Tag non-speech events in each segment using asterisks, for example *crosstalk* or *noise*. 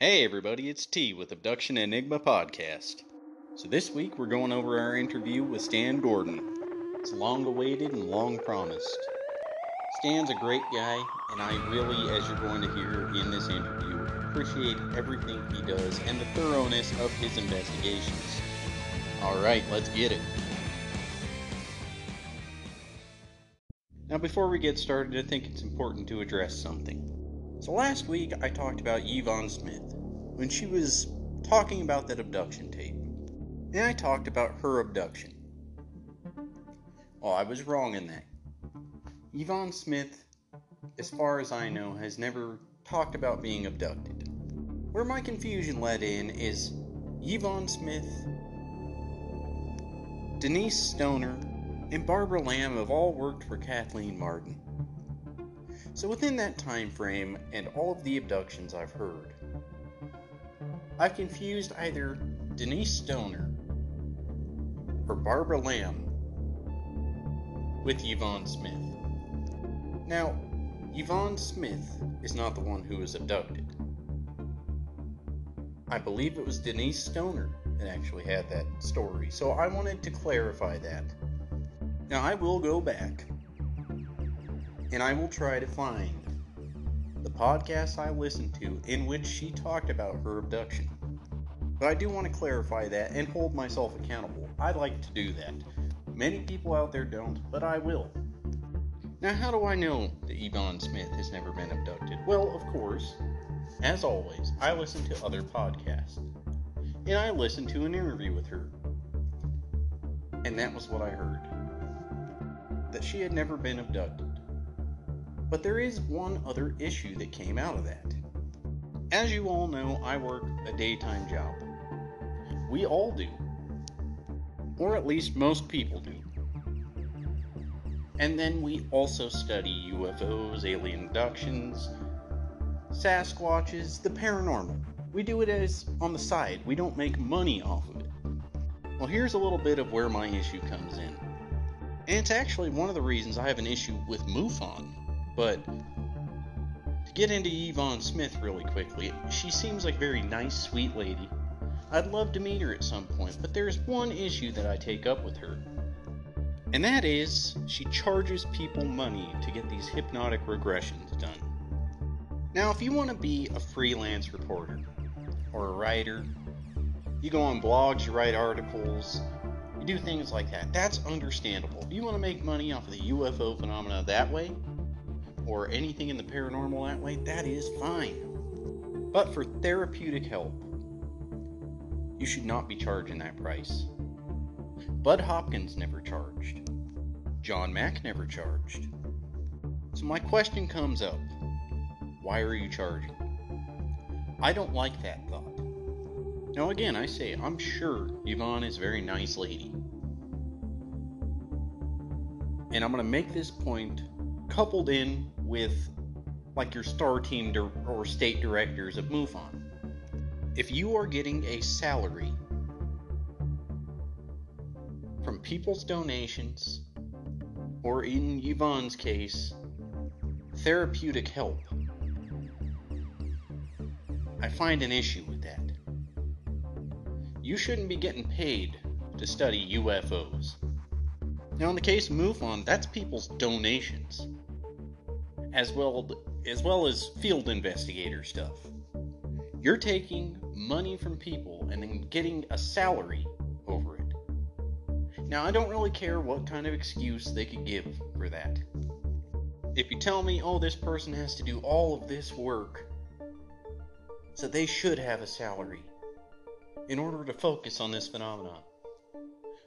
Hey everybody, it's T with Abduction Enigma Podcast. So this week we're going over our interview with Stan Gordon. It's long awaited and long promised. Stan's a great guy, and I really, as you're going to hear in this interview, appreciate everything he does and the thoroughness of his investigations. Alright, let's get it. Now, before we get started, I think it's important to address something. So, last week I talked about Yvonne Smith when she was talking about that abduction tape. And I talked about her abduction. Well, I was wrong in that. Yvonne Smith, as far as I know, has never talked about being abducted. Where my confusion led in is Yvonne Smith, Denise Stoner, and Barbara Lamb have all worked for Kathleen Marden. So within that time frame and all of the abductions I've heard, I've confused either Denise Stoner or Barbara Lamb with Yvonne Smith. Now, Yvonne Smith is not the one who was abducted. I believe it was Denise Stoner that actually had that story, so I wanted to clarify that. Now, I will go back and I will try to find the podcast I listened to in which she talked about her abduction. But I do want to clarify that and hold myself accountable. I like to do that. Many people out there don't, but I will. Now, how do I know that Yvonne Smith has never been abducted? Well, of course, as always, I listen to other podcasts. And I listened to an interview with her. And that was what I heard that she had never been abducted. But there is one other issue that came out of that. As you all know, I work a daytime job. We all do. Or at least most people do. And then we also study UFOs, alien abductions, Sasquatches, the paranormal. We do it as on the side. We don't make money off of it. Well, here's a little bit of where my issue comes in. And it's actually one of the reasons I have an issue with MUFON. But to get into Yvonne Smith really quickly, she seems like a very nice, sweet lady. I'd love to meet her at some point, but there's one issue that I take up with her. And that is, she charges people money to get these hypnotic regressions done. Now, if you want to be a freelance reporter or a writer, you go on blogs, you write articles, you do things like that. That's understandable. If you want to make money off of the UFO phenomena that way, or anything in the paranormal that way, that is fine. But for therapeutic help, you should not be charging that price. Budd Hopkins never charged. John Mack never charged. So my question comes up why are you charging? I don't like that thought. Now, again, I say, I'm sure Yvonne is a very nice lady. And I'm going to make this point coupled in with like your star team di- or state directors of MUFON. If you are getting a salary from people's donations, or in Yvonne's case, therapeutic help, I find an issue with that. You shouldn't be getting paid to study UFOs. Now, in the case of MUFON, that's people's donations, as well as well as field investigator stuff. You're taking money from people and then getting a salary over it. Now, I don't really care what kind of excuse they could give for that. If you tell me, oh, this person has to do all of this work, so they should have a salary in order to focus on this phenomenon.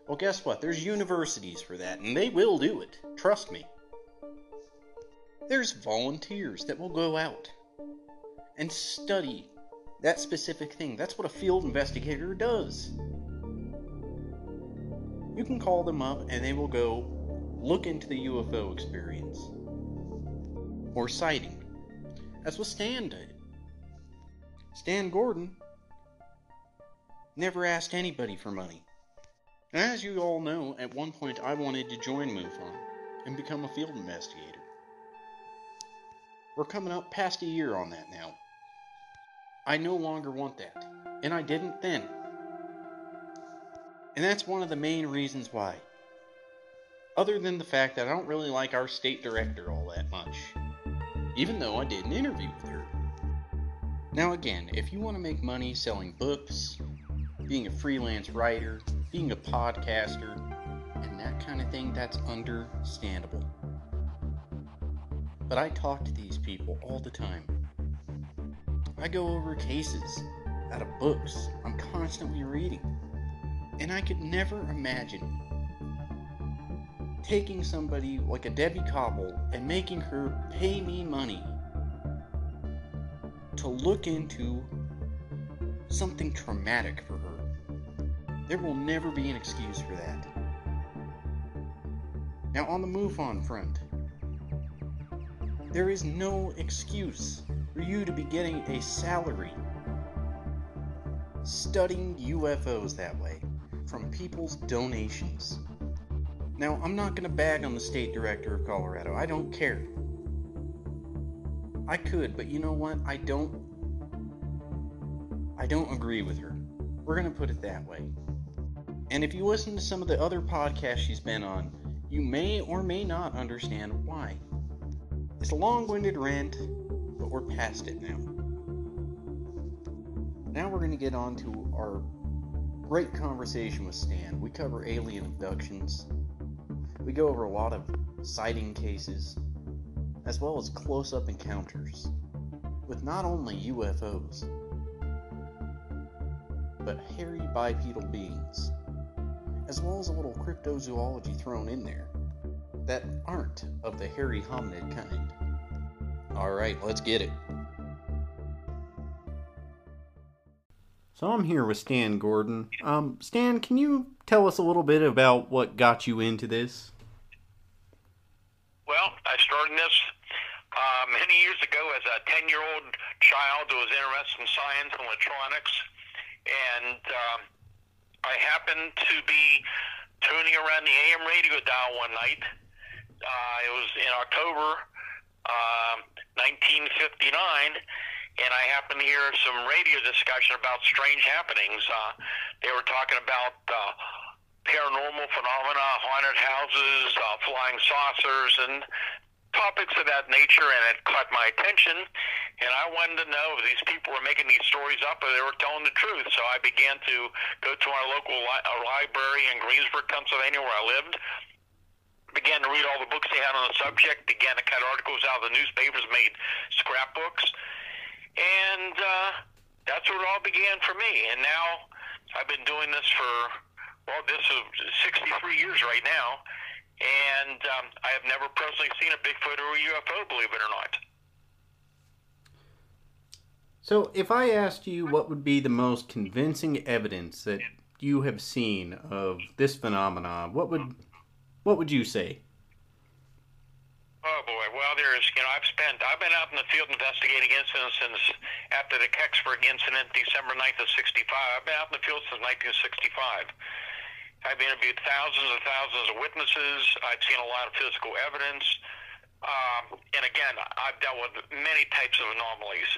Well, guess what? There's universities for that, and they will do it. Trust me. There's volunteers that will go out and study that specific thing. That's what a field investigator does. You can call them up and they will go look into the UFO experience or sighting. That's what Stan did. Stan Gordon never asked anybody for money. As you all know, at one point I wanted to join MUFON and become a field investigator. We're coming up past a year on that now. I no longer want that. And I didn't then. And that's one of the main reasons why. Other than the fact that I don't really like our state director all that much. Even though I did an interview with her. Now, again, if you want to make money selling books, being a freelance writer, being a podcaster, and that kind of thing, that's understandable. But I talk to these people all the time. I go over cases out of books I'm constantly reading. And I could never imagine taking somebody like a Debbie Kauble and making her pay me money to look into something traumatic for her. There will never be an excuse for that. Now, on the MUFON front, there is no excuse for you to be getting a salary studying UFOs that way from people's donations. Now, I'm not going to bag on the state director of Colorado. I don't care. I could, but you know what? I don't. I don't agree with her. We're going to put it that way. And if you listen to some of the other podcasts she's been on, you may or may not understand why. It's a long winded rant, but we're past it now. Now we're going to get on to our great conversation with Stan. We cover alien abductions, we go over a lot of sighting cases, as well as close up encounters with not only UFOs, but hairy bipedal beings, as well as a little cryptozoology thrown in there that aren't of the hairy hominid kind. Alright, let's get it. So I'm here with Stan Gordon. Um, Stan, can you tell us a little bit about what got you into this? Well, I started this uh, many years ago as a 10 year old child who was interested in science and electronics. And um, I happened to be tuning around the AM radio dial one night. Uh, it was in October uh, 1959 and I happened to hear some radio discussion about strange happenings. Uh, they were talking about uh, paranormal phenomena, haunted houses, uh, flying saucers, and topics of that nature, and it caught my attention. And I wanted to know if these people were making these stories up or they were telling the truth. So I began to go to our local li- library in Greensburg, Pennsylvania, where I lived. Began to read all the books they had on the subject. Began to cut articles out of the newspapers, made scrapbooks and uh, that's where it all began for me. And now I've been doing this for, well, this is 63 years right now. And um, I have never personally seen a Bigfoot or a UFO, believe it or not. So, if I asked you what would be the most convincing evidence that you have seen of this phenomenon, what would what would you say? Oh boy, well there's you know I've spent I've been out in the field investigating incidents since after the Kecksburg incident, December 9th of '65. I've been out in the field since 1965. I've interviewed thousands and thousands of witnesses. I've seen a lot of physical evidence, um, and again, I've dealt with many types of anomalies.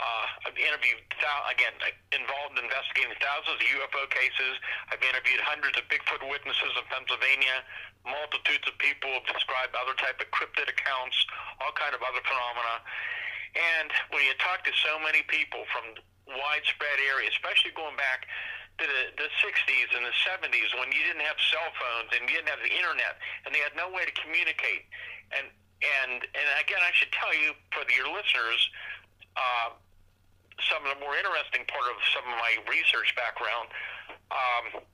Uh, I've interviewed, again, involved in investigating thousands of UFO cases. I've interviewed hundreds of Bigfoot witnesses in Pennsylvania. Multitudes of people have described other type of cryptid accounts, all kind of other phenomena. And when you talk to so many people from widespread areas, especially going back to the, the 60s and the 70s when you didn't have cell phones and you didn't have the internet and they had no way to communicate. And and and again, I should tell you for your listeners, uh, some of the more interesting part of some of my research background. Um,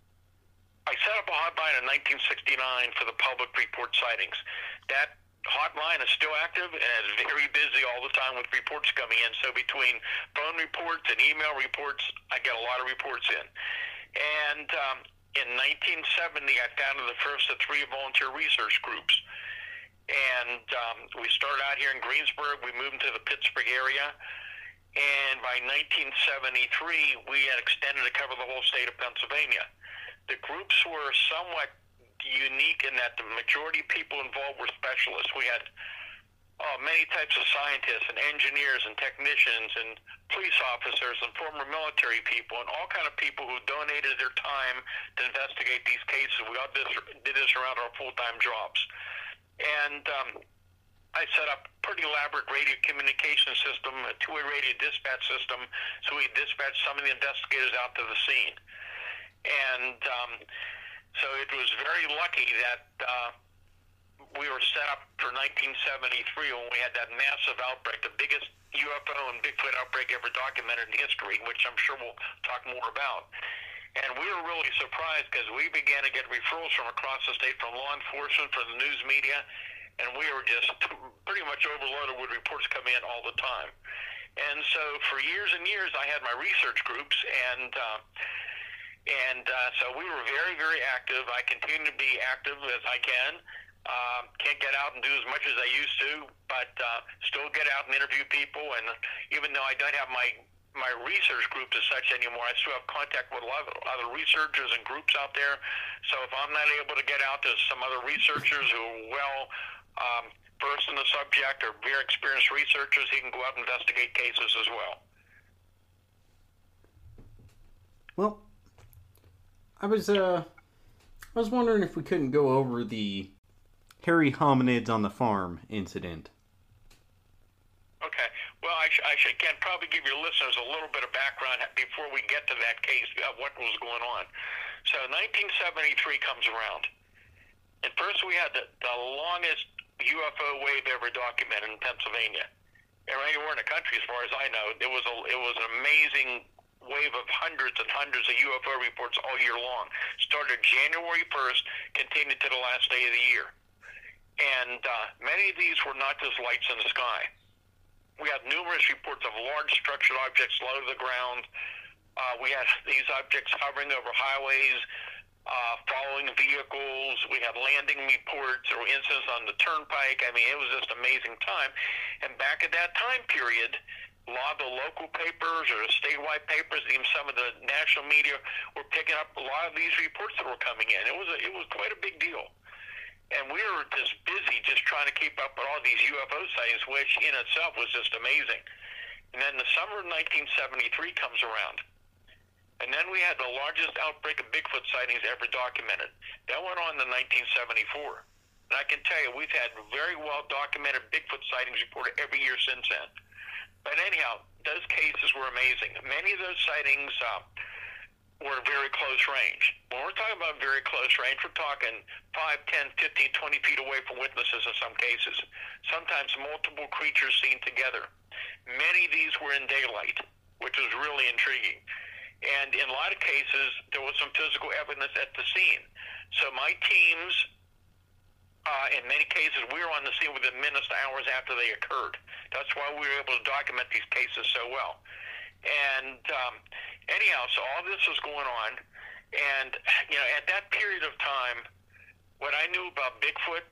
I set up a hotline in 1969 for the public report sightings. That hotline is still active and is very busy all the time with reports coming in. So between phone reports and email reports, I get a lot of reports in. And um, in 1970, I founded the first of three volunteer research groups. And um, we started out here in Greensburg. We moved into the Pittsburgh area. And by 1973, we had extended to cover the whole state of Pennsylvania. The groups were somewhat unique in that the majority of people involved were specialists. We had uh, many types of scientists and engineers and technicians and police officers and former military people and all kind of people who donated their time to investigate these cases. We all did this, did this around our full-time jobs. And um, I set up a pretty elaborate radio communication system, a two-way radio dispatch system, so we dispatched some of the investigators out to the scene. And um, so it was very lucky that uh, we were set up for 1973 when we had that massive outbreak, the biggest UFO and Bigfoot outbreak ever documented in history, which I'm sure we'll talk more about. And we were really surprised because we began to get referrals from across the state from law enforcement, from the news media, and we were just pretty much overloaded with reports coming in all the time. And so for years and years, I had my research groups, and uh, and uh, so we were very, very active. I continue to be active as I can. Um, can't get out and do as much as I used to, but uh, still get out and interview people. And even though I don't have my my research group as such anymore, I still have contact with a lot of other researchers and groups out there. So if I'm not able to get out to some other researchers who are well um, versed in the subject or very experienced researchers, he can go out and investigate cases as well. Well, I was uh, I was wondering if we couldn't go over the hairy hominids on the farm incident. Okay. Well, I, sh- I should, again, probably give your listeners a little bit of background before we get to that case of what was going on. So 1973 comes around. And first we had the, the longest UFO wave ever documented in Pennsylvania. Or anywhere in the country, as far as I know. It was, a, it was an amazing wave of hundreds and hundreds of UFO reports all year long. Started January 1st, continued to the last day of the year. And uh, many of these were not just lights in the sky. We had numerous reports of large structured objects low to the ground. Uh, we had *laughs* these objects hovering over highways, uh, following vehicles. We had landing reports or incidents on the turnpike. I mean, it was just amazing time. And back at that time period, a lot of the local papers or the statewide papers, even some of the national media, were picking up a lot of these reports that were coming in. It was a, it was quite a big deal and we were just busy just trying to keep up with all these UFO sightings, which in itself was just amazing. And then the summer of 1973 comes around. And then we had the largest outbreak of Bigfoot sightings ever documented. That went on in 1974. And I can tell you, we've had very well documented Bigfoot sightings reported every year since then. But anyhow, those cases were amazing. Many of those sightings uh, were very close range. When we're talking about very close range, we're talking 5, 10, 15, 20 feet away from witnesses in some cases. Sometimes multiple creatures seen together. Many of these were in daylight, which was really intriguing. And in a lot of cases, there was some physical evidence at the scene. So my teams, uh, in many cases, we were on the scene within minutes to hours after they occurred. That's why we were able to document these cases so well. And um, anyhow, so all this was going on, and you know, at that period of time, what I knew about Bigfoot,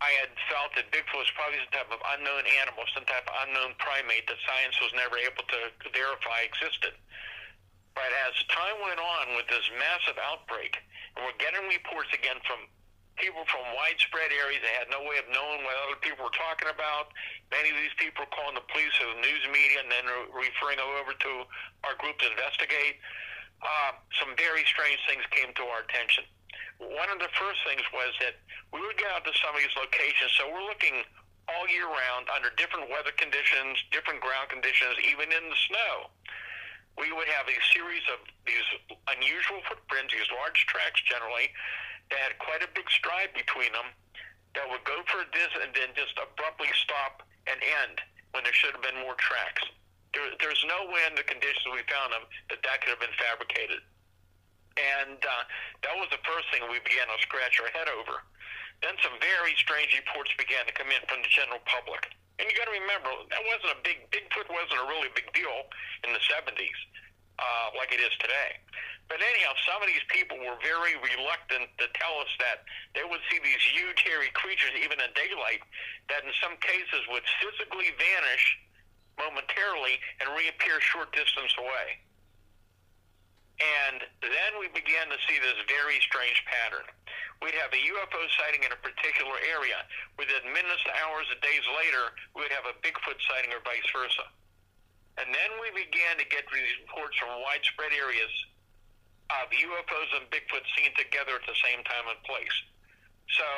I had felt that Bigfoot was probably some type of unknown animal, some type of unknown primate that science was never able to verify existed. But as time went on with this massive outbreak, and we're getting reports again from people from widespread areas. They had no way of knowing what other people were talking about. Many of these people were calling the police or the news media and then referring them over to our group to investigate. Uh, some very strange things came to our attention. One of the first things was that we would get out to some of these locations, so we're looking all year round under different weather conditions, different ground conditions, even in the snow. We would have a series of these unusual footprints, these large tracks generally, that had quite a big stride between them that would go for a distance and then just abruptly stop and end when there should have been more tracks. There, there's no way in the conditions we found them that that could have been fabricated. And uh, that was the first thing we began to scratch our head over. Then some very strange reports began to come in from the general public. And you got to remember, that wasn't a big, Bigfoot wasn't a really big deal in the 70s uh, like it is today. But anyhow, some of these people were very reluctant to tell us that they would see these huge hairy creatures, even in daylight, that in some cases would physically vanish momentarily and reappear short distance away. And then we began to see this very strange pattern. we'd have a UFO sighting in a particular area. Within minutes, hours, and days later, we'd have a Bigfoot sighting or vice versa. And then we began to get these reports from widespread areas of UFOs and Bigfoot seen together at the same time and place. So,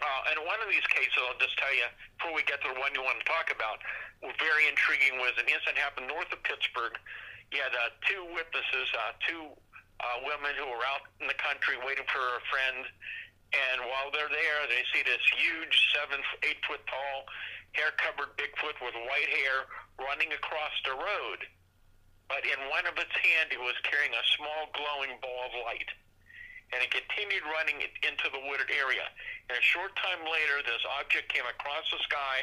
uh, and one of these cases, I'll just tell you before we get to the one you want to talk about, very intriguing was an incident happened north of Pittsburgh. You had uh, two witnesses, uh, two uh, women who were out in the country waiting for a friend, and while they're there, they see this huge seven, eight foot tall, hair covered Bigfoot with white hair running across the road. But in one of its hand, it was carrying a small glowing ball of light. And it continued running into the wooded area. And a short time later, this object came across the sky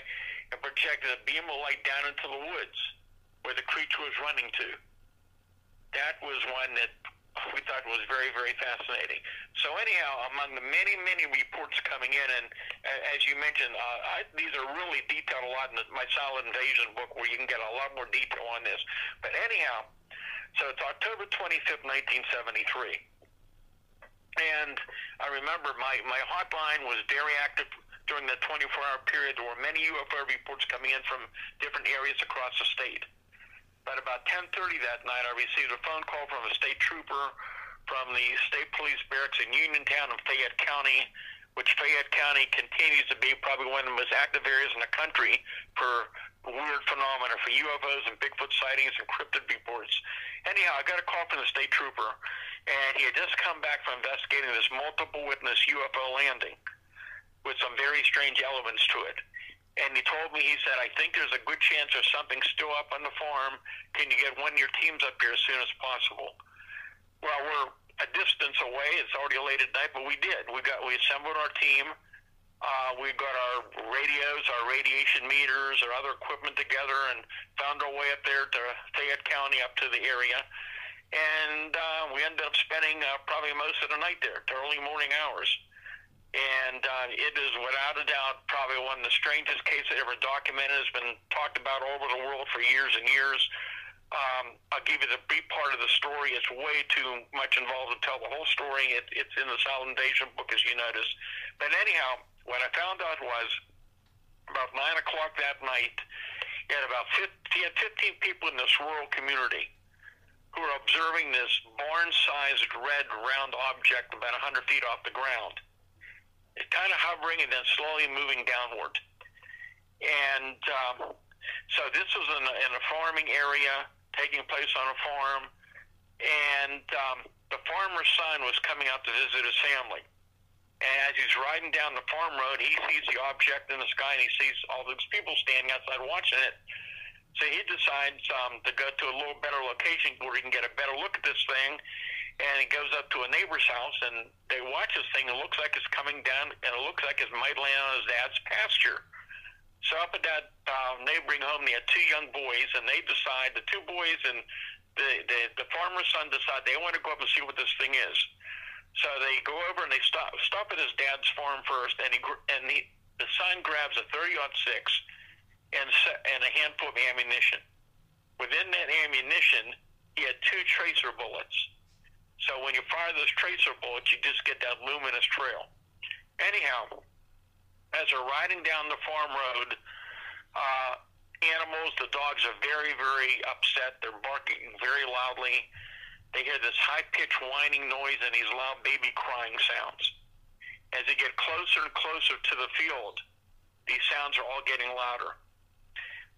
and projected a beam of light down into the woods where the creature was running to. That was one that we thought was very, very fascinating. So anyhow, among the many, many reports coming in, and uh, as you mentioned, uh, I, these are really detailed a lot in the, my Silent Invasion book, where you can get a lot more detail on this. But anyhow, so it's October 25th, 1973. And I remember my, my hotline was very active during the 24-hour period. There were many UFO reports coming in from different areas across the state. But about 10:30 that night, I received a phone call from a state trooper from the state police barracks in Uniontown in Fayette County, which Fayette County continues to be probably one of the most active areas in the country for weird phenomena, for UFOs and Bigfoot sightings and cryptid reports. Anyhow, I got a call from the state trooper, and he had just come back from investigating this multiple witness UFO landing with some very strange elements to it and he told me, he said, I think there's a good chance there's something still up on the farm. Can you get one of your teams up here as soon as possible? Well, we're a distance away. It's already late at night, but we did. We got we assembled our team. Uh, we got our radios, our radiation meters, our other equipment together, and found our way up there to Fayette County, up to the area. And uh, we ended up spending uh, probably most of the night there, to early morning hours and uh, it is without a doubt probably one of the strangest cases ever documented. It's been talked about all over the world for years and years. Um, I'll give you the brief part of the story. It's way too much involved to tell the whole story. It, it's in the Silent Invasion book, as you notice. But anyhow, what I found out was about nine o'clock that night, you had about 50, you had 15 people in this rural community who were observing this barn-sized red round object about 100 feet off the ground kind of hovering and then slowly moving downward. And um, so this was in a, in a farming area, taking place on a farm, and um, the farmer's son was coming out to visit his family. And as he's riding down the farm road, he sees the object in the sky, and he sees all those people standing outside watching it. So he decides um, to go to a little better location where he can get a better look at this thing and he goes up to a neighbor's house and they watch this thing. It looks like it's coming down, and it looks like it might land on his dad's pasture. So up at that uh, neighboring home, they had two young boys, and they decide the two boys and the the, the farmer's son decide they want to go up and see what this thing is. So they go over and they stop stop at his dad's farm first, and he and he, the son grabs a 30 six and and a handful of ammunition. Within that ammunition, he had two tracer bullets so when you fire those tracer bullets, you just get that luminous trail. Anyhow, as they're riding down the farm road, uh, animals, the dogs are very, very upset. They're barking very loudly. They hear this high pitched whining noise and these loud baby crying sounds. As they get closer and closer to the field, these sounds are all getting louder.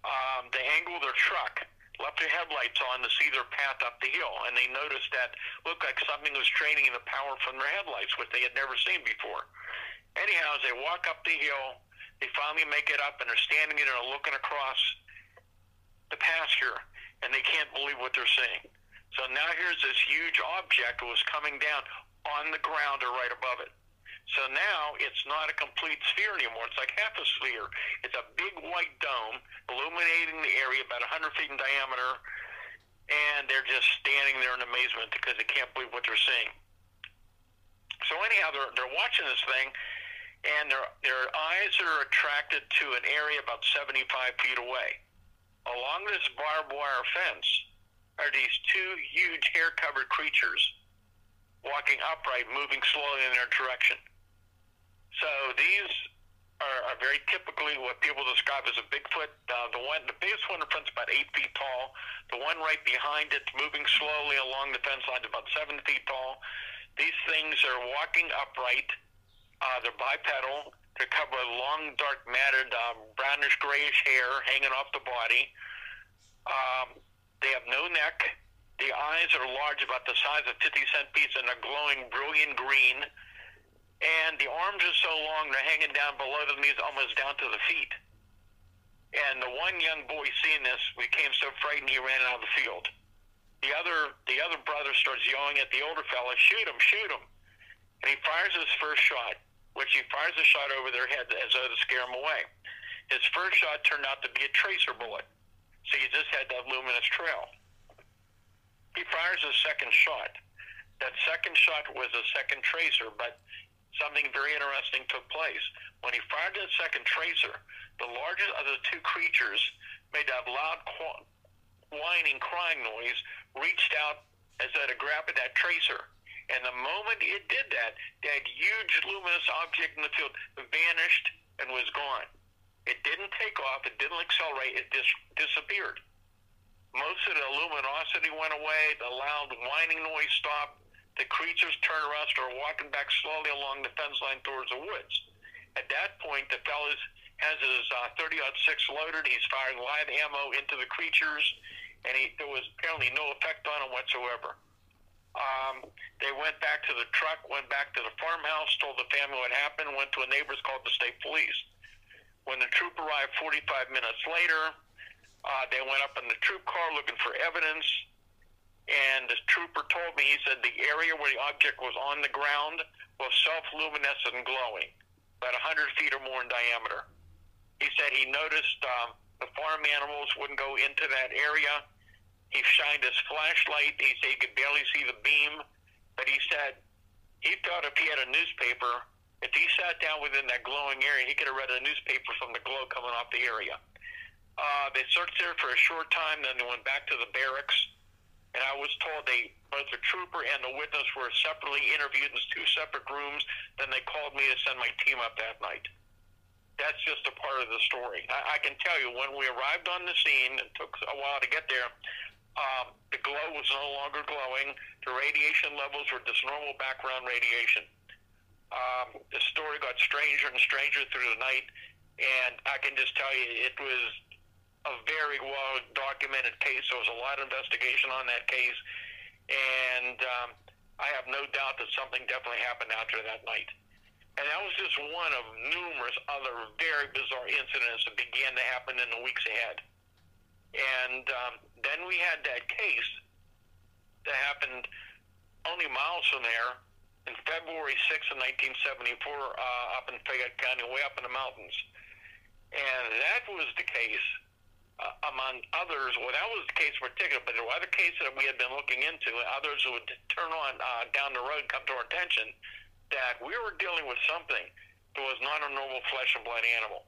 Um, they angle their truck left their headlights on to see their path up the hill, and they noticed that looked like something was draining the power from their headlights, which they had never seen before. Anyhow, as they walk up the hill, they finally make it up, and they're standing there looking across the pasture, and they can't believe what they're seeing. So now here's this huge object that was coming down on the ground or right above it. So now it's not a complete sphere anymore. It's like half a sphere. It's a big white dome illuminating the area about 100 feet in diameter, and they're just standing there in amazement because they can't believe what they're seeing. So anyhow, they're they're watching this thing, and their their eyes are attracted to an area about 75 feet away. Along this barbed wire fence are these two huge hair-covered creatures walking upright, moving slowly in their direction. So these are, are very typically what people describe as a Bigfoot. Uh, the one, the biggest one in front is about eight feet tall. The one right behind it, moving slowly along the fence line, is about seven feet tall. These things are walking upright. Uh, they're bipedal. They're covered with long, dark, matted, uh, brownish, grayish hair hanging off the body. Um, they have no neck. The eyes are large, about the size of 50 cent piece, and are glowing brilliant green and the arms are so long they're hanging down below the knees, almost down to the feet. And the one young boy seeing this became so frightened he ran out of the field. The other the other brother starts yelling at the older fella, "Shoot him! Shoot him!" And he fires his first shot, which he fires a shot over their head as though to scare them away. His first shot turned out to be a tracer bullet, so he just had that luminous trail. He fires his second shot. That second shot was a second tracer, but something very interesting took place. When he fired that second tracer, the largest of the two creatures made that loud whining, crying noise, reached out as though to grab at that tracer. And the moment it did that, that huge luminous object in the field vanished and was gone. It didn't take off, it didn't accelerate, it just disappeared. Most of the luminosity went away, the loud whining noise stopped, the creatures turn around, start walking back slowly along the fence line towards the woods. At that point, the fellow has his uh, 30 6 loaded. He's firing live ammo into the creatures, and he, there was apparently no effect on him whatsoever. Um, they went back to the truck, went back to the farmhouse, told the family what happened, went to a neighbor's, called the state police. When the troop arrived 45 minutes later, uh, they went up in the troop car looking for evidence. And the trooper told me, he said the area where the object was on the ground was self-luminescent and glowing, about 100 feet or more in diameter. He said he noticed um, the farm animals wouldn't go into that area. He shined his flashlight. He said he could barely see the beam, but he said he thought if he had a newspaper, if he sat down within that glowing area, he could have read a newspaper from the glow coming off the area. Uh, they searched there for a short time, then they went back to the barracks and I was told they both the trooper and the witness were separately interviewed in two separate rooms. Then they called me to send my team up that night. That's just a part of the story. I, I can tell you, when we arrived on the scene, it took a while to get there. Um, the glow was no longer glowing. The radiation levels were just normal background radiation. Um, the story got stranger and stranger through the night, and I can just tell you, it was a very well documented case. There was a lot of investigation on that case, and um, I have no doubt that something definitely happened after that night. And that was just one of numerous other very bizarre incidents that began to happen in the weeks ahead. And um, then we had that case that happened only miles from there in February 6th of 1974 uh, up in Fayette County, way up in the mountains. And that was the case uh, among others, well, that was the case in particular, but there were other cases that we had been looking into, and others would turn on uh, down the road come to our attention that we were dealing with something that was not a normal flesh and blood animal.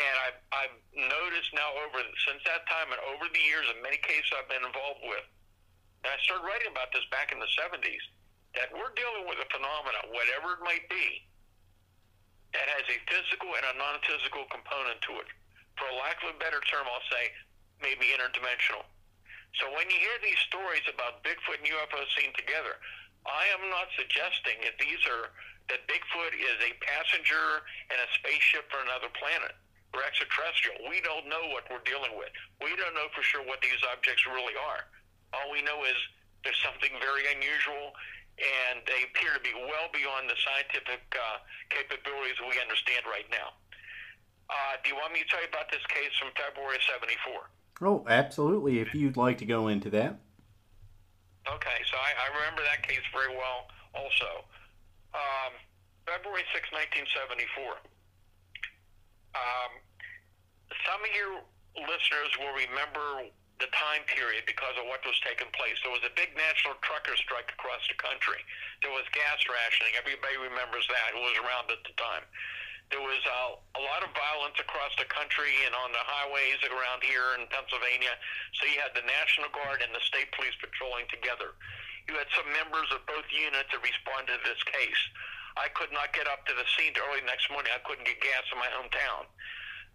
And I've, I've noticed now over since that time and over the years in many cases I've been involved with, and I started writing about this back in the 70s, that we're dealing with a phenomenon, whatever it might be, that has a physical and a non-physical component to it for lack of a better term, I'll say maybe interdimensional. So when you hear these stories about Bigfoot and UFO seen together, I am not suggesting that these are that Bigfoot is a passenger in a spaceship for another planet or extraterrestrial. We don't know what we're dealing with. We don't know for sure what these objects really are. All we know is there's something very unusual, and they appear to be well beyond the scientific uh, capabilities we understand right now. Uh, do you want me to tell you about this case from February of 74? Oh, absolutely, if you'd like to go into that. Okay, so I, I remember that case very well also. Um, February 6, 1974. Um, some of your listeners will remember the time period because of what was taking place. There was a big national trucker strike across the country. There was gas rationing. Everybody remembers that. It was around at the time there was uh, a lot of violence across the country and on the highways around here in Pennsylvania. So you had the National Guard and the state police patrolling together. you had some members of both units that responded to this case. I could not get up to the scene early next morning. I couldn't get gas in my hometown.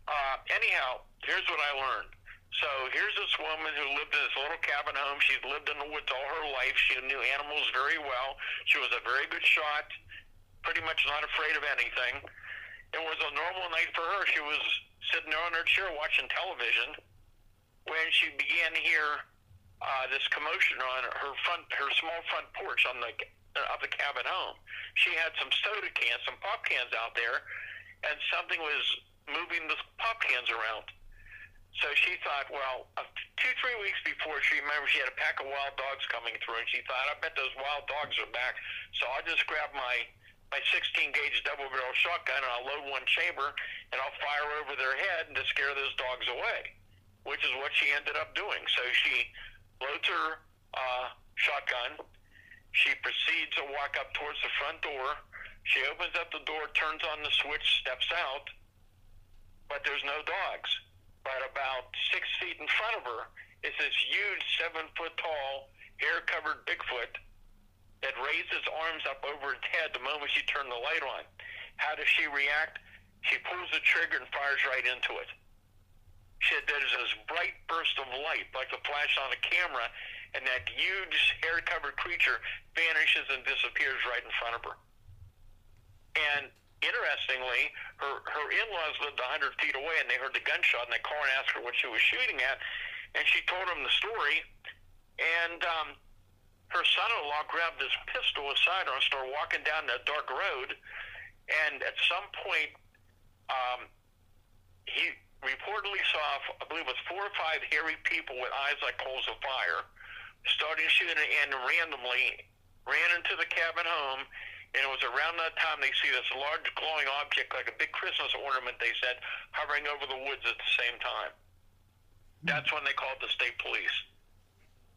Uh, anyhow, here's what I learned. So here's this woman who lived in this little cabin home. She'd lived in the woods all her life. She knew animals very well. She was a very good shot, pretty much not afraid of anything. It was a normal night for her. She was sitting there on her chair watching television when she began to hear uh, this commotion on her front, her small front porch on the of the cabin home. She had some soda cans, some pop cans out there, and something was moving the pop cans around. So she thought, well, two, three weeks before, she remembered she had a pack of wild dogs coming through, and she thought, I bet those wild dogs are back. So I'll just grabbed my my 16 gauge double barrel shotgun, and I'll load one chamber, and I'll fire over their head to scare those dogs away, which is what she ended up doing. So she loads her uh, shotgun. She proceeds to walk up towards the front door. She opens up the door, turns on the switch, steps out, but there's no dogs. But about six feet in front of her is this huge, seven foot tall, hair covered Bigfoot that raises arms up over its head the moment she turned the light on. How does she react? She pulls the trigger and fires right into it. She, there's this bright burst of light, like a flash on a camera, and that huge hair-covered creature vanishes and disappears right in front of her. And interestingly, her her in-laws lived 100 feet away, and they heard the gunshot, and they called and asked her what she was shooting at, and she told them the story, and um, her son-in-law grabbed his pistol her and started walking down that dark road. And at some point, um, he reportedly saw, I believe it was four or five hairy people with eyes like coals of fire, starting shooting and randomly ran into the cabin home. And it was around that time they see this large glowing object, like a big Christmas ornament, they said, hovering over the woods at the same time. That's when they called the state police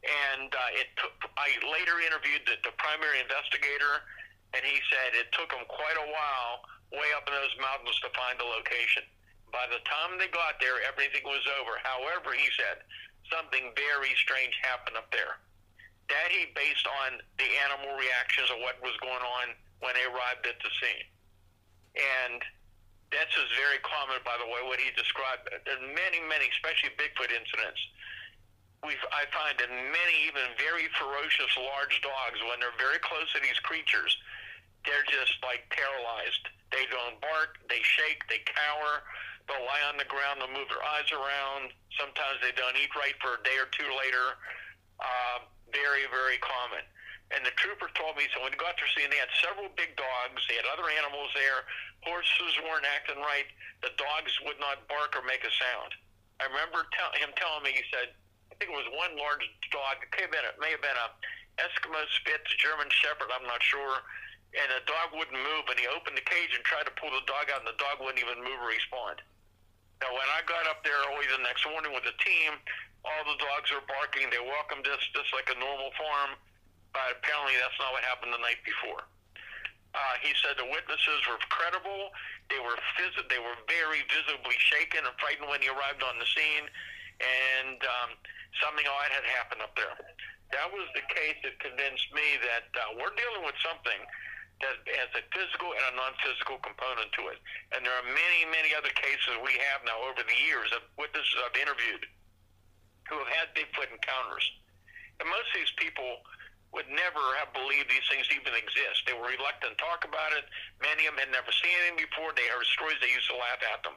and uh, it took. I later interviewed the, the primary investigator, and he said it took them quite a while, way up in those mountains, to find the location. By the time they got there, everything was over. However, he said something very strange happened up there. That he based on the animal reactions of what was going on when they arrived at the scene, and that's just very common, by the way, what he described. There's many, many, especially Bigfoot incidents we I find in many even very ferocious large dogs when they're very close to these creatures, they're just like paralyzed. They don't bark, they shake, they cower, they'll lie on the ground, they'll move their eyes around. Sometimes they don't eat right for a day or two later. Uh, very, very common. And the trooper told me, so when he got to scene, they had several big dogs. They had other animals there. Horses weren't acting right. The dogs would not bark or make a sound. I remember tell, him telling me, he said, think it was one large dog. It, could have been, it may have been a Eskimo Spitz, German Shepherd. I'm not sure. And the dog wouldn't move, and he opened the cage and tried to pull the dog out, and the dog wouldn't even move or respond. Now, when I got up there early the next morning with the team, all the dogs were barking. They welcomed us just like a normal farm, but apparently that's not what happened the night before. Uh, he said the witnesses were credible. They were phys- they were very visibly shaken and frightened when he arrived on the scene, and um, something odd had happened up there. That was the case that convinced me that uh, we're dealing with something that has a physical and a non-physical component to it. And there are many, many other cases we have now over the years of witnesses I've interviewed who have had Bigfoot encounters. And most of these people would never have believed these things even exist. They were reluctant to talk about it. Many of them had never seen anything before. They heard stories. They used to laugh at them.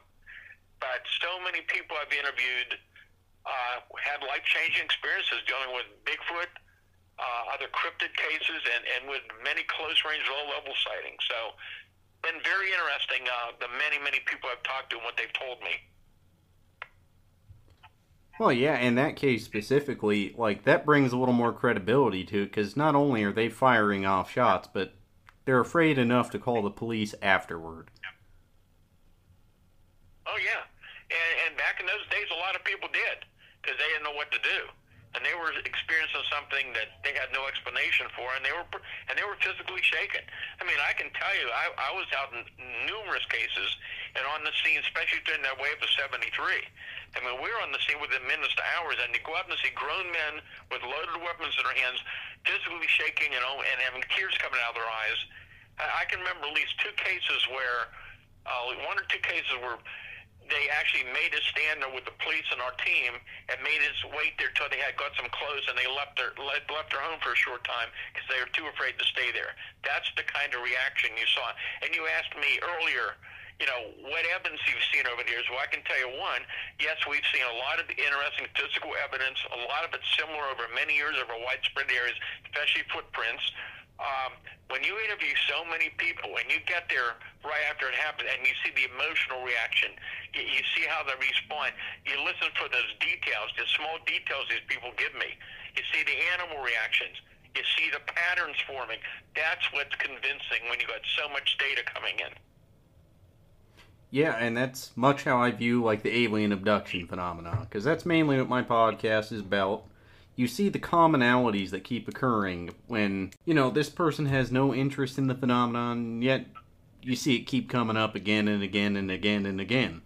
But so many people I've interviewed uh, had life changing experiences dealing with Bigfoot, uh, other cryptid cases, and, and with many close range, low level sightings. So, been very interesting. Uh, the many, many people I've talked to and what they've told me. Well, yeah, in that case specifically, like that brings a little more credibility to it because not only are they firing off shots, but they're afraid enough to call the police afterward. Oh yeah, and, and back in those days, a lot of people did because they didn't know what to do, and they were experiencing something that they had no explanation for, and they were and they were physically shaken. I mean, I can tell you, I, I was out in numerous cases and on the scene, especially during that wave of '73. I mean, we're on the scene within minutes to hours, and you go out and see grown men with loaded weapons in their hands, physically shaking and, and having tears coming out of their eyes. I can remember at least two cases where, uh, one or two cases where they actually made us stand there with the police and our team and made us wait there till they had got some clothes and they left their left, left their home for a short time because they were too afraid to stay there. That's the kind of reaction you saw. And you asked me earlier, you know, what evidence you've seen over the years. Well, I can tell you one. Yes, we've seen a lot of interesting physical evidence. A lot of it similar over many years over widespread areas, especially footprints um, when you interview so many people and you get there right after it happens and you see the emotional reaction, you, you see how they respond, you listen for those details, the small details these people give me. You see the animal reactions. You see the patterns forming. That's what's convincing when you got so much data coming in. Yeah, and that's much how I view like the alien abduction phenomenon, because that's mainly what my podcast is about you see the commonalities that keep occurring when, you know, this person has no interest in the phenomenon, yet you see it keep coming up again and again and again and again.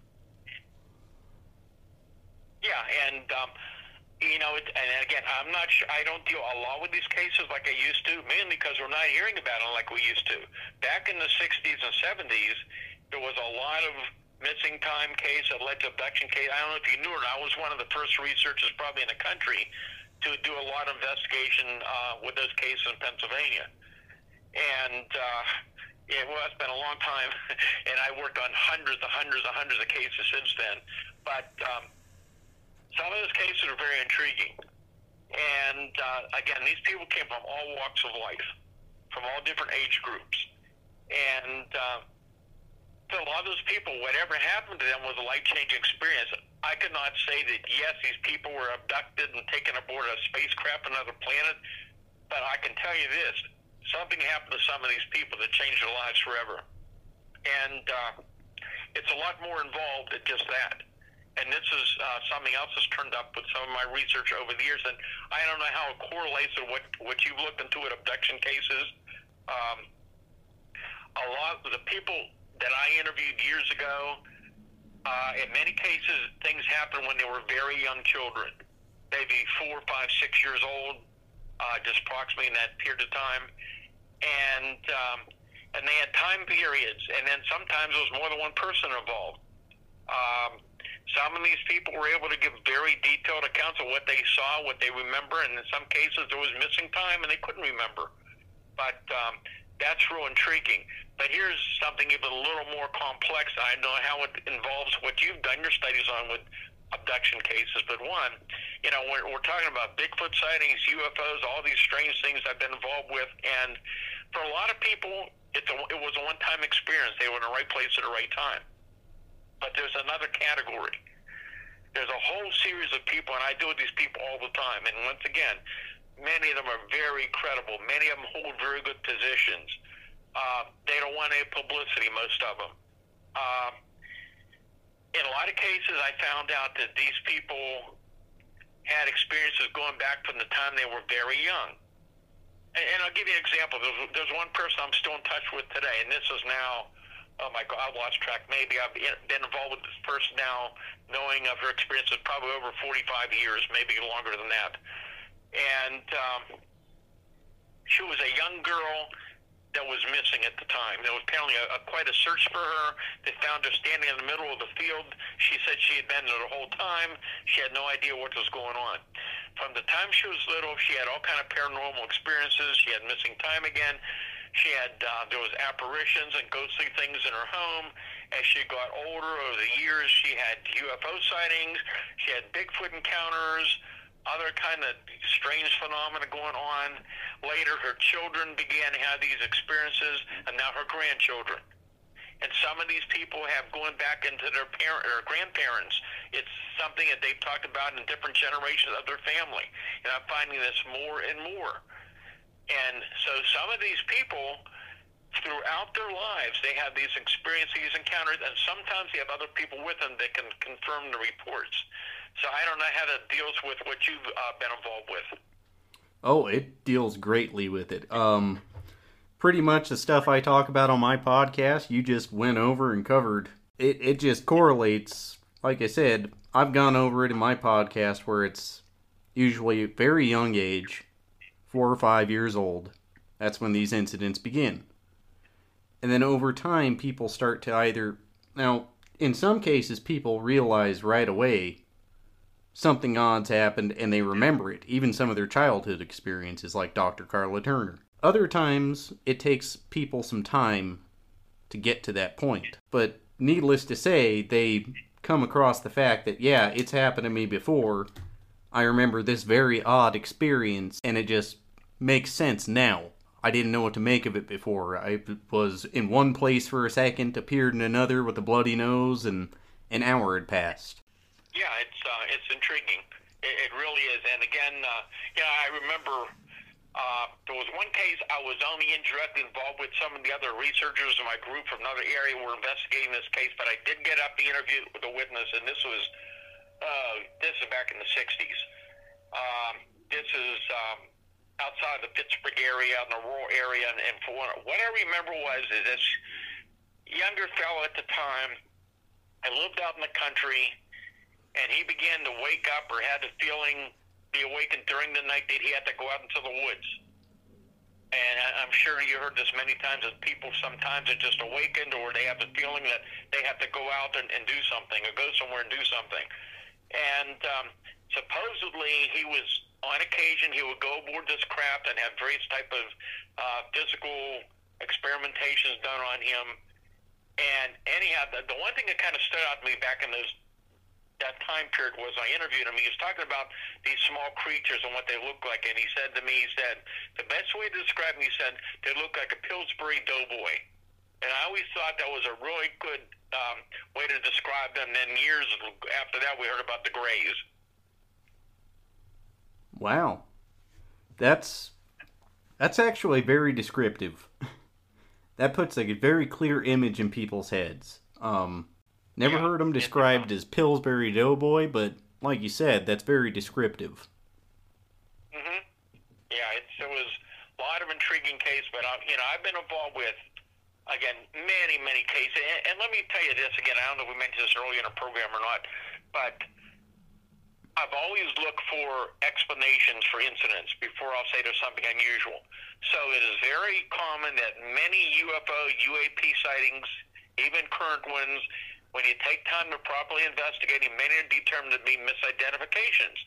Yeah, and, um, you know, it, and again, I'm not sure, I don't deal a lot with these cases like I used to, mainly because we're not hearing about them like we used to. Back in the 60s and 70s, there was a lot of missing time case that led to abduction case. I don't know if you knew it. I was one of the first researchers probably in the country to do a lot of investigation uh, with those cases in Pennsylvania. And uh, yeah, well, it's been a long time, *laughs* and I worked on hundreds and hundreds and hundreds of cases since then. But um, some of those cases are very intriguing. And uh, again, these people came from all walks of life, from all different age groups. And uh, to a lot of those people, whatever happened to them was a life changing experience. I could not say that yes, these people were abducted and taken aboard a spacecraft another planet, but I can tell you this: something happened to some of these people that changed their lives forever, and uh, it's a lot more involved than just that. And this is uh, something else that's turned up with some of my research over the years, and I don't know how it correlates with what what you've looked into with abduction cases. Um, a lot of the people that I interviewed years ago uh, in many cases, things happen when they were very young children, maybe four, five, six years old, uh, just approximately in that period of time, and um, and they had time periods, and then sometimes there was more than one person involved. Um, some of these people were able to give very detailed accounts of what they saw, what they remember, and in some cases there was missing time and they couldn't remember. But um, that's real intriguing. But here's something even a little more complex. I know how it involves what you've done your studies on with abduction cases. But one, you know, we're, we're talking about Bigfoot sightings, UFOs, all these strange things I've been involved with. And for a lot of people, it's a, it was a one-time experience. They were in the right place at the right time. But there's another category. There's a whole series of people, and I deal with these people all the time. And once again, many of them are very credible. Many of them hold very good positions. Uh, they don't want any publicity, most of them. Uh, in a lot of cases, I found out that these people had experiences going back from the time they were very young. And, and I'll give you an example. There's, there's one person I'm still in touch with today, and this is now, oh my God, I've lost track. Maybe I've been involved with this person now, knowing of her experiences probably over 45 years, maybe longer than that and um, she was a young girl that was missing at the time. There was apparently a, a, quite a search for her. They found her standing in the middle of the field. She said she had been there the whole time. She had no idea what was going on. From the time she was little, she had all kind of paranormal experiences. She had missing time again. She had uh, there was apparitions and ghostly things in her home. As she got older over the years, she had UFO sightings. She had Bigfoot encounters other kind of strange phenomena going on. Later, her children began to have these experiences, and now her grandchildren. And some of these people have going back into their parent or grandparents. It's something that they've talked about in different generations of their family. And I'm finding this more and more. And so some of these people, throughout their lives, they have these experiences, these encounters, and sometimes they have other people with them that can confirm the reports. So I don't know how that deals with what you've uh, been involved with. Oh, it deals greatly with it. Um, pretty much the stuff I talk about on my podcast, you just went over and covered. It it just correlates. Like I said, I've gone over it in my podcast where it's usually very young age, four or five years old. That's when these incidents begin. And then over time, people start to either. Now, in some cases, people realize right away something odd's happened and they remember it, even some of their childhood experiences, like Dr. Karla Turner. Other times, it takes people some time to get to that point. But needless to say, they come across the fact that, yeah, it's happened to me before. I remember this very odd experience, and it just makes sense now. I didn't know what to make of it before. I was in one place for a second, appeared in another with a bloody nose, and an hour had passed. Yeah, it's uh, it's intriguing. It, it really is. And again, uh, you know, I remember uh, there was one case I was only indirectly involved with. Some of the other researchers in my group from another area were investigating this case, but I did get up the interview the witness, and this was uh, this is back in the '60s. Um, this is um, outside the Pittsburgh area, in the rural area, and, and for what I remember was is this younger fellow at the time. I lived out in the country, and he began to wake up or had the feeling be awakened during the night that he had to go out into the woods. And I'm sure you heard this many times that people sometimes are just awakened or they have the feeling that they have to go out and, and do something or go somewhere and do something. And um, supposedly he was, on occasion, he would go aboard this craft and have various type of uh, physical experimentations done on him. And anyhow, the, the one thing that kind of stood out to me back in those that time period was I interviewed him. He was talking about these small creatures and what they look like, and he said to me, he said the best way to describe them, he said they look like a Pillsbury Doughboy. And I always thought that was a really good um, way to describe them. Then years after that, we heard about the Greys. Wow, that's that's actually very descriptive. *laughs* that puts like a very clear image in people's heads. Um, Never yeah, heard him described as Pillsbury Doughboy, but like you said, that's very descriptive. Mhm. Yeah, it's, it was a lot of intriguing case, but I, uh, you know, I've been involved with again many, many cases. And, and let me tell you this again. I don't know if we mentioned this earlier in a program or not, but I've always looked for explanations for incidents before I'll say there's something unusual. So it is very common that many UFO, UAP sightings, even current ones, when you take time to properly investigate, many are determined to be misidentifications.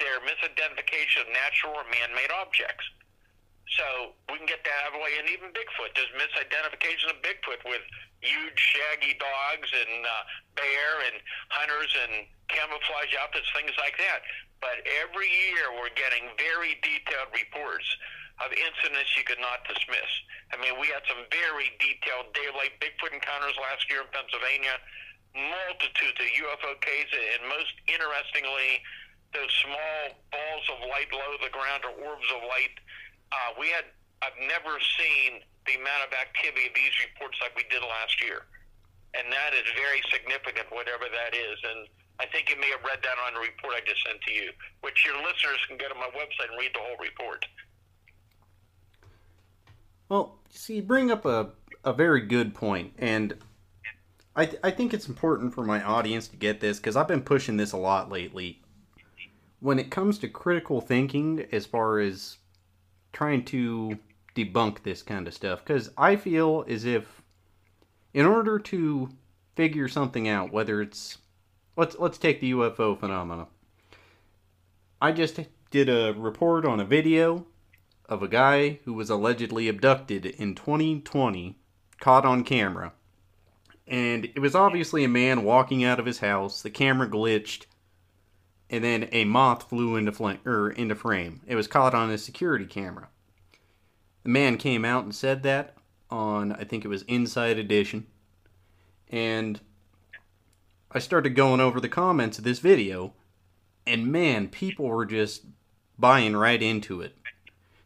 They're misidentification of natural or man-made objects. So we can get that way. And even Bigfoot, there's misidentification of Bigfoot with huge shaggy dogs and uh, bear and hunters and camouflage outfits, things like that. But every year we're getting very detailed reports of incidents you could not dismiss. I mean, we had some very detailed daylight Bigfoot encounters last year in Pennsylvania multitudes of UFO cases, and most interestingly, those small balls of light below the ground or orbs of light. Uh, we had I've never seen the amount of activity of these reports like we did last year, and that is very significant, whatever that is. And I think you may have read that on the report I just sent to you, which your listeners can get on my website and read the whole report. Well, see, you bring up a, a very good point, and I, th- I think it's important for my audience to get this because I've been pushing this a lot lately. When it comes to critical thinking, as far as trying to debunk this kind of stuff, because I feel as if in order to figure something out, whether it's let's let's take the UFO phenomena. I just did a report on a video of a guy who was allegedly abducted in 2020, caught on camera and it was obviously a man walking out of his house. The camera glitched, and then a moth flew into fl- er, into frame. It was caught on a security camera. The man came out and said that on I think it was Inside Edition, and I started going over the comments of this video, and man, people were just buying right into it.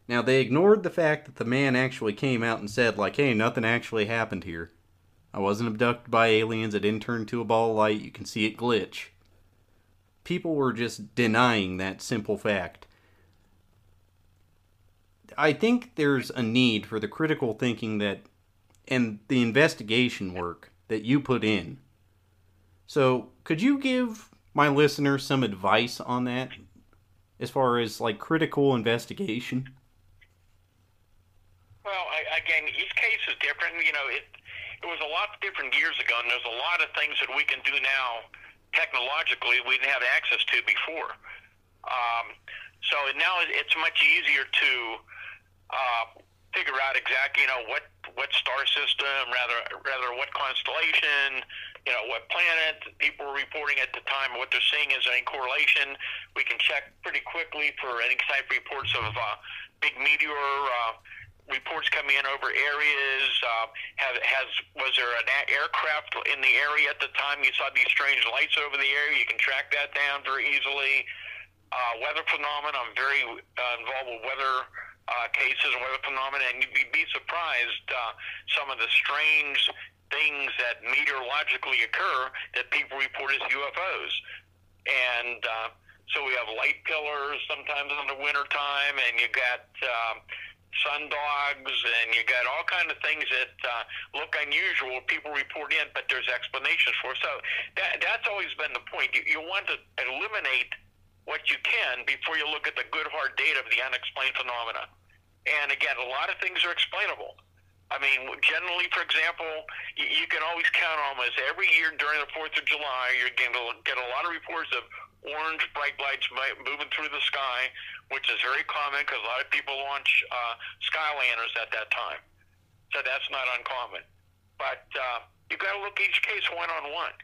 Now they ignored the fact that the man actually came out and said like, "Hey, nothing actually happened here." I wasn't abducted by aliens. I didn't turn into a ball of light. You can see it glitch. People were just denying that simple fact. I think there's a need for the critical thinking that and the investigation work that you put in. So, could you give my listeners some advice on that, as far as like critical investigation? Well, I, again, each case is different. You know, it it was a lot different years ago, and there's a lot of things that we can do now technologically we didn't have access to before. Um, so now it's much easier to uh, figure out exactly, you know, what what star system, rather rather what constellation, you know, what planet people were reporting at the time, what they're seeing is any correlation. We can check pretty quickly for any type of reports of uh, big meteor. Uh, reports coming in over areas. Uh, have, has was there an aircraft in the area at the time? You saw these strange lights over the area. You can track that down very easily. Uh, weather phenomena. I'm very uh, involved with weather uh, cases and weather phenomena, and you'd be, be surprised uh, some of the strange things that meteorologically occur that people report as UFOs. And uh, so we have light pillars sometimes in the wintertime, and you got. Uh, sun dogs, and you got all kind of things that uh, look unusual. People report in, but there's explanations for. So that that's always been the point. You, you want to eliminate what you can before you look at the good hard data of the unexplained phenomena. And again, a lot of things are explainable. I mean, generally, for example, you, you can always count almost every year during the Fourth of July, you're going to get a lot of reports of orange bright lights moving through the sky which is very common because a lot of people launch uh, sky lanterns at that time. So that's not uncommon. But uh, you've got to look each case one on one.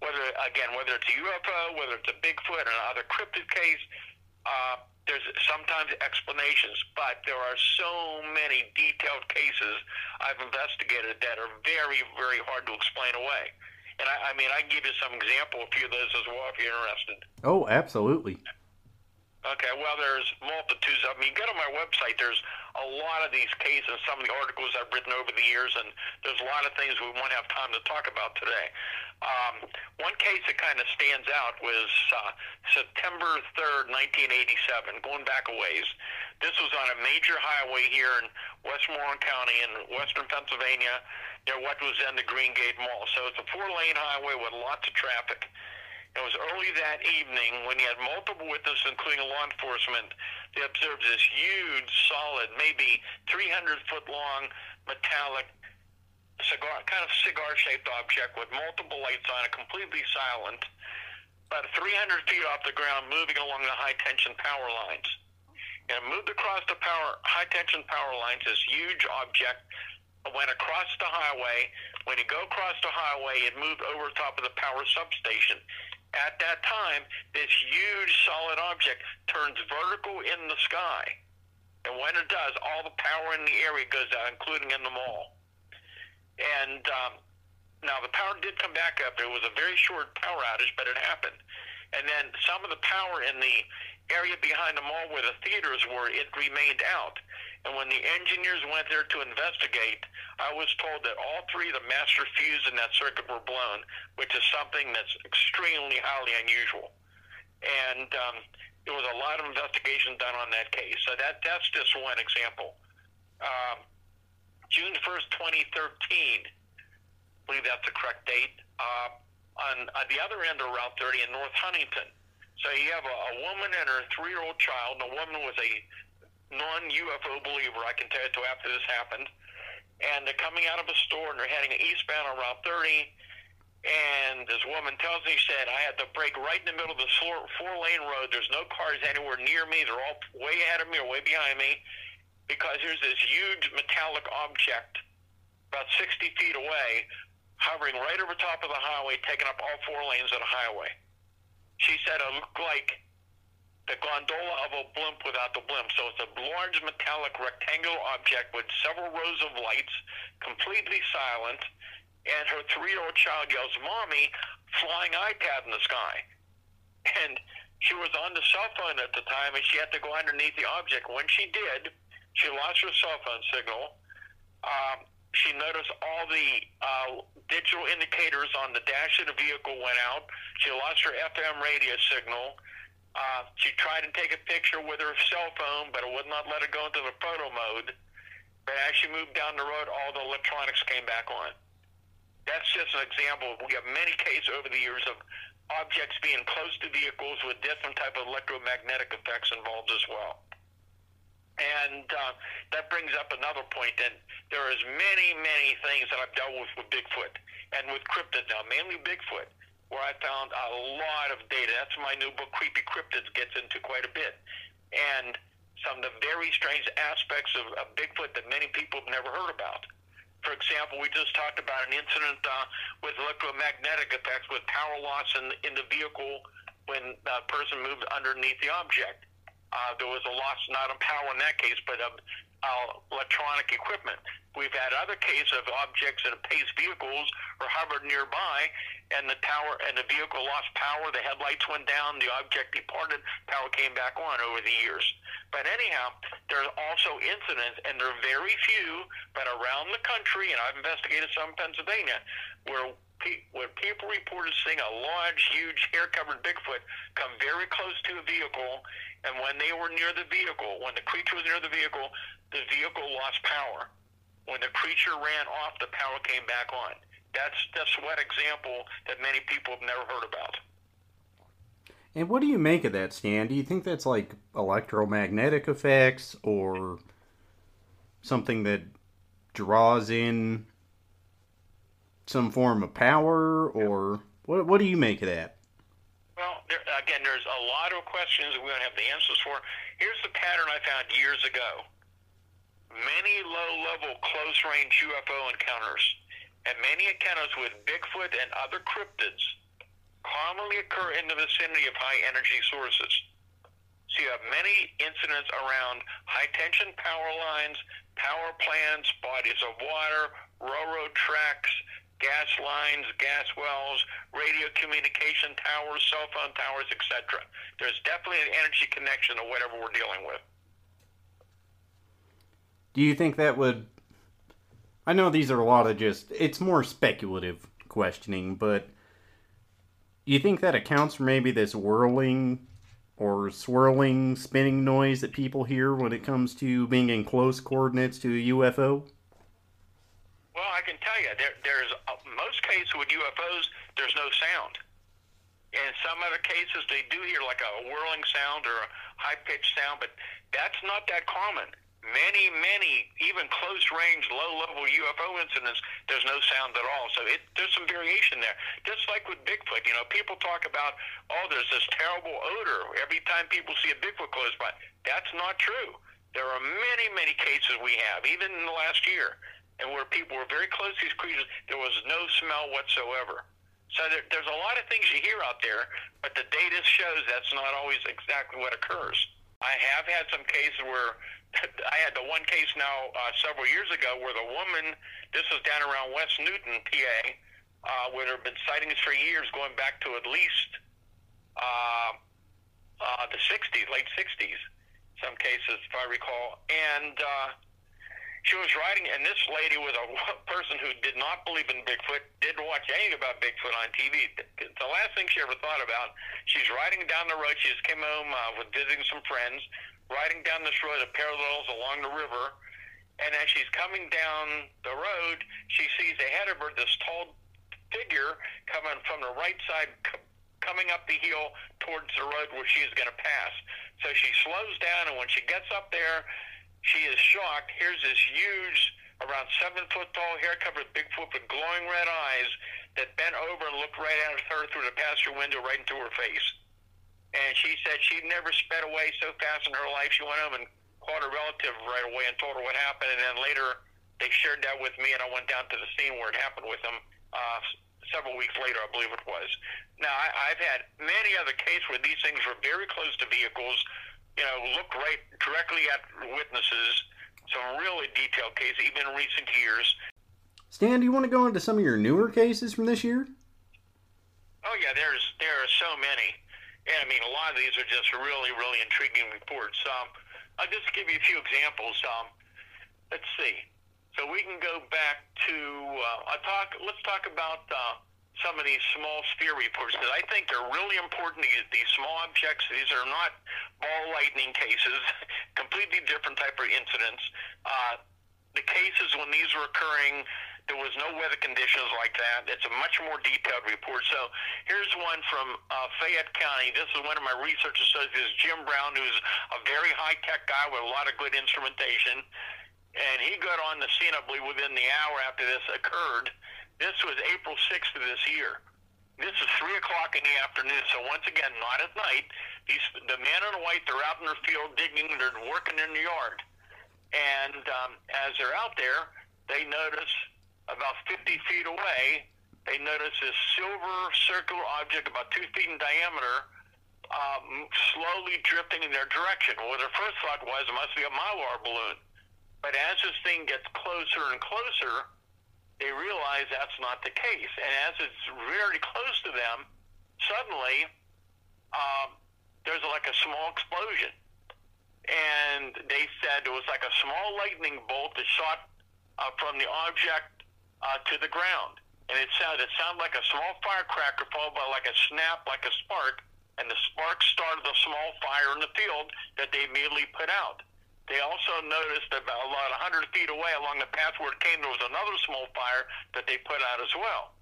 Whether again, whether it's a UFO, whether it's a Bigfoot, or another cryptid case, uh, there's sometimes explanations, but there are so many detailed cases I've investigated that are very, very hard to explain away. And I, I mean, I can give you some example, a few of those as well, if you're interested. Oh, absolutely. Okay, well, there's multitudes of them. You get on my website, there's a lot of these cases, some of the articles I've written over the years, and there's a lot of things we won't have time to talk about today. Um, one case that kind of stands out was uh, September 3rd, 1987, going back a ways. This was on a major highway here in Westmoreland County in western Pennsylvania, near what was then the Greengate Mall. So it's a four-lane highway with lots of traffic. It was early that evening when he had multiple witnesses, including law enforcement. They observed this huge, solid, maybe 300 foot long, metallic, cigar, kind of cigar shaped object with multiple lights on it, completely silent, about 300 feet off the ground, moving along the high tension power lines. And it moved across the power, high tension power lines, this huge object went across the highway. When you go across the highway, it moved over top of the power substation. At that time, this huge solid object turns vertical in the sky. And when it does, all the power in the area goes out, including in the mall. And um, now the power did come back up. There was a very short power outage, but it happened. And then some of the power in the area behind the mall where the theaters were, it remained out. And when the engineers went there to investigate, I was told that all three of the master fuses in that circuit were blown, which is something that's extremely highly unusual. And um, there was a lot of investigation done on that case. So that that's just one example. Um, June 1st, 2013, I believe that's the correct date, uh, on, on the other end of Route 30 in North Huntington. So you have a, a woman and her three-year-old child. And the woman was a non-UFO believer, I can tell you, after this happened. And they're coming out of a store and they're heading eastbound on Route 30. And this woman tells me, she said, I had to brake right in the middle of the four lane road. There's no cars anywhere near me. They're all way ahead of me or way behind me because there's this huge metallic object about 60 feet away hovering right over top of the highway, taking up all four lanes of the highway. She said it looked like the gondola of a blimp without the blimp. So it's a large metallic rectangular object with several rows of lights, completely silent, and her three-year-old child yells, "Mommy!" Flying iPad in the sky, *laughs* and she was on the cell phone at the time, and she had to go underneath the object. When she did, she lost her cell phone signal. Um, she noticed all the uh, digital indicators on the dash of the vehicle went out. She lost her FM radio signal uh, she tried to take a picture with her cell phone, but it would not let her go into the photo mode. But as she moved down the road, all the electronics came back on. That's just an example. We have many cases over the years of objects being close to vehicles with different type of electromagnetic effects involved as well. And uh, that brings up another point that there is many, many things that I've dealt with with Bigfoot and with cryptids now, mainly Bigfoot, where I found a lot of data. That's my new book, Creepy Cryptids, gets into quite a bit. And some of the very strange aspects of, of Bigfoot that many people have never heard about. For example, we just talked about an incident uh, with electromagnetic effects with power loss in, in the vehicle when a person moved underneath the object. Uh, there was a loss not of power in that case, but of uh, electronic equipment. We've had other cases of objects that have paced vehicles or hovered nearby, and the power and the vehicle lost power. The headlights went down. The object departed. Power came back on over the years. But anyhow, there's also incidents, and they're very few, but around the country, and I've investigated some in Pennsylvania, where when people reported seeing a large, huge, hair-covered Bigfoot come very close to a vehicle, and when they were near the vehicle, when the creature was near the vehicle, the vehicle lost power. When the creature ran off, the power came back on. That's that's one example that many people have never heard about. And what do you make of that, Stan? Do you think that's like electromagnetic effects or something that draws in some form of power, or what? What do you make of that? Well, there, again, there's a lot of questions we don't have the answers for. Here's the pattern I found years ago: many low-level, close-range UFO encounters, and many encounters with Bigfoot and other cryptids commonly occur in the vicinity of high-energy sources. So you have many incidents around high-tension power lines, power plants, bodies of water, railroad tracks, gas lines, gas wells, radio communication towers, cell phone towers, etc. There's definitely an energy connection to whatever we're dealing with. Do you think that would? I know these are a lot of just. It's more speculative questioning, but you think that accounts for maybe this whirling or swirling, spinning noise that people hear when it comes to being in close coordinates to a UFO? Well, I can tell you, there, there's uh, most cases with UFOs, there's no sound. In some other cases, they do hear like a whirling sound or a high pitched sound, but that's not that common. Many, many, even close range, low level UFO incidents, there's no sound at all. So it, there's some variation there. Just like with Bigfoot, you know, people talk about, oh, there's this terrible odor every time people see a Bigfoot close by. That's not true. There are many, many cases we have, even in the last year, and where people were very close to these creatures, there was no smell whatsoever. So there, there's a lot of things you hear out there, but the data shows that's not always exactly what occurs. I have had some cases where I had the one case now uh, several years ago where the woman, this was down around West Newton, PA, uh, where there have been sightings for years going back to at least uh, uh, the 60s, late 60s, some cases, if I recall. And uh, she was riding, and this lady was a *laughs* person who did not believe in Bigfoot, didn't watch anything about Bigfoot on TV. The last thing she ever thought about, she's riding down the road. She just came home uh, with visiting some friends, riding down this road that parallels along the river. And as she's coming down the road, she sees ahead of her this tall figure coming from the right side, c- coming up the hill towards the road where she is going to pass. So she slows down, and when she gets up there, she is shocked. Here's this huge, around seven foot tall, hair covered Bigfoot with glowing red eyes that bent over and looked right at her through the passenger window, right into her face. And she said she'd never sped away so fast in her life. She went home and called her relative right away and told her what happened. And then later, they shared that with me, and I went down to the scene where it happened with them. Uh, several weeks later, I believe it was. Now, I, I've had many other cases where these things were very close to vehicles you know, look right directly at witnesses. Some really detailed cases, even in recent years. Stan, do you want to go into some of your newer cases from this year? Oh yeah, there's there are so many, and I mean a lot of these are just really really intriguing reports. Um, I'll just give you a few examples. Um, let's see. So we can go back to uh, I'll talk. Let's talk about uh, some of these small sphere reports because I think they're really important. These, these small objects, these are not ball lightning cases, *laughs* completely different type of incidents. Uh, the cases when these were occurring, There was no weather conditions like that. It's a much more detailed report. So here's one from uh, Fayette County. This is one of my research associates, Jim Brown, who's a very high tech guy with a lot of good instrumentation. And he got on the scene, I believe, within the hour after this occurred. This was April 6th of this year. This is three o'clock in the afternoon. So once again, not at night. These the man in white. They're out in their field digging. They're working in the yard. And um, as they're out there, they notice about 50 feet away, they notice this silver circular object about two feet in diameter um, slowly drifting in their direction. Well, their first thought was it must be a mylar balloon. But as this thing gets closer and closer, they realize that's not the case. And as it's very close to them, suddenly um, there's like a small explosion. And they said it was like a small lightning bolt that shot uh, from the object uh, to the ground. And it sounded, it sounded like a small firecracker followed by like a snap, like a spark. And the spark started a small fire in the field that they immediately put out. They also noticed about about 100 feet away along the path where it came, there was another small fire that they put out as well.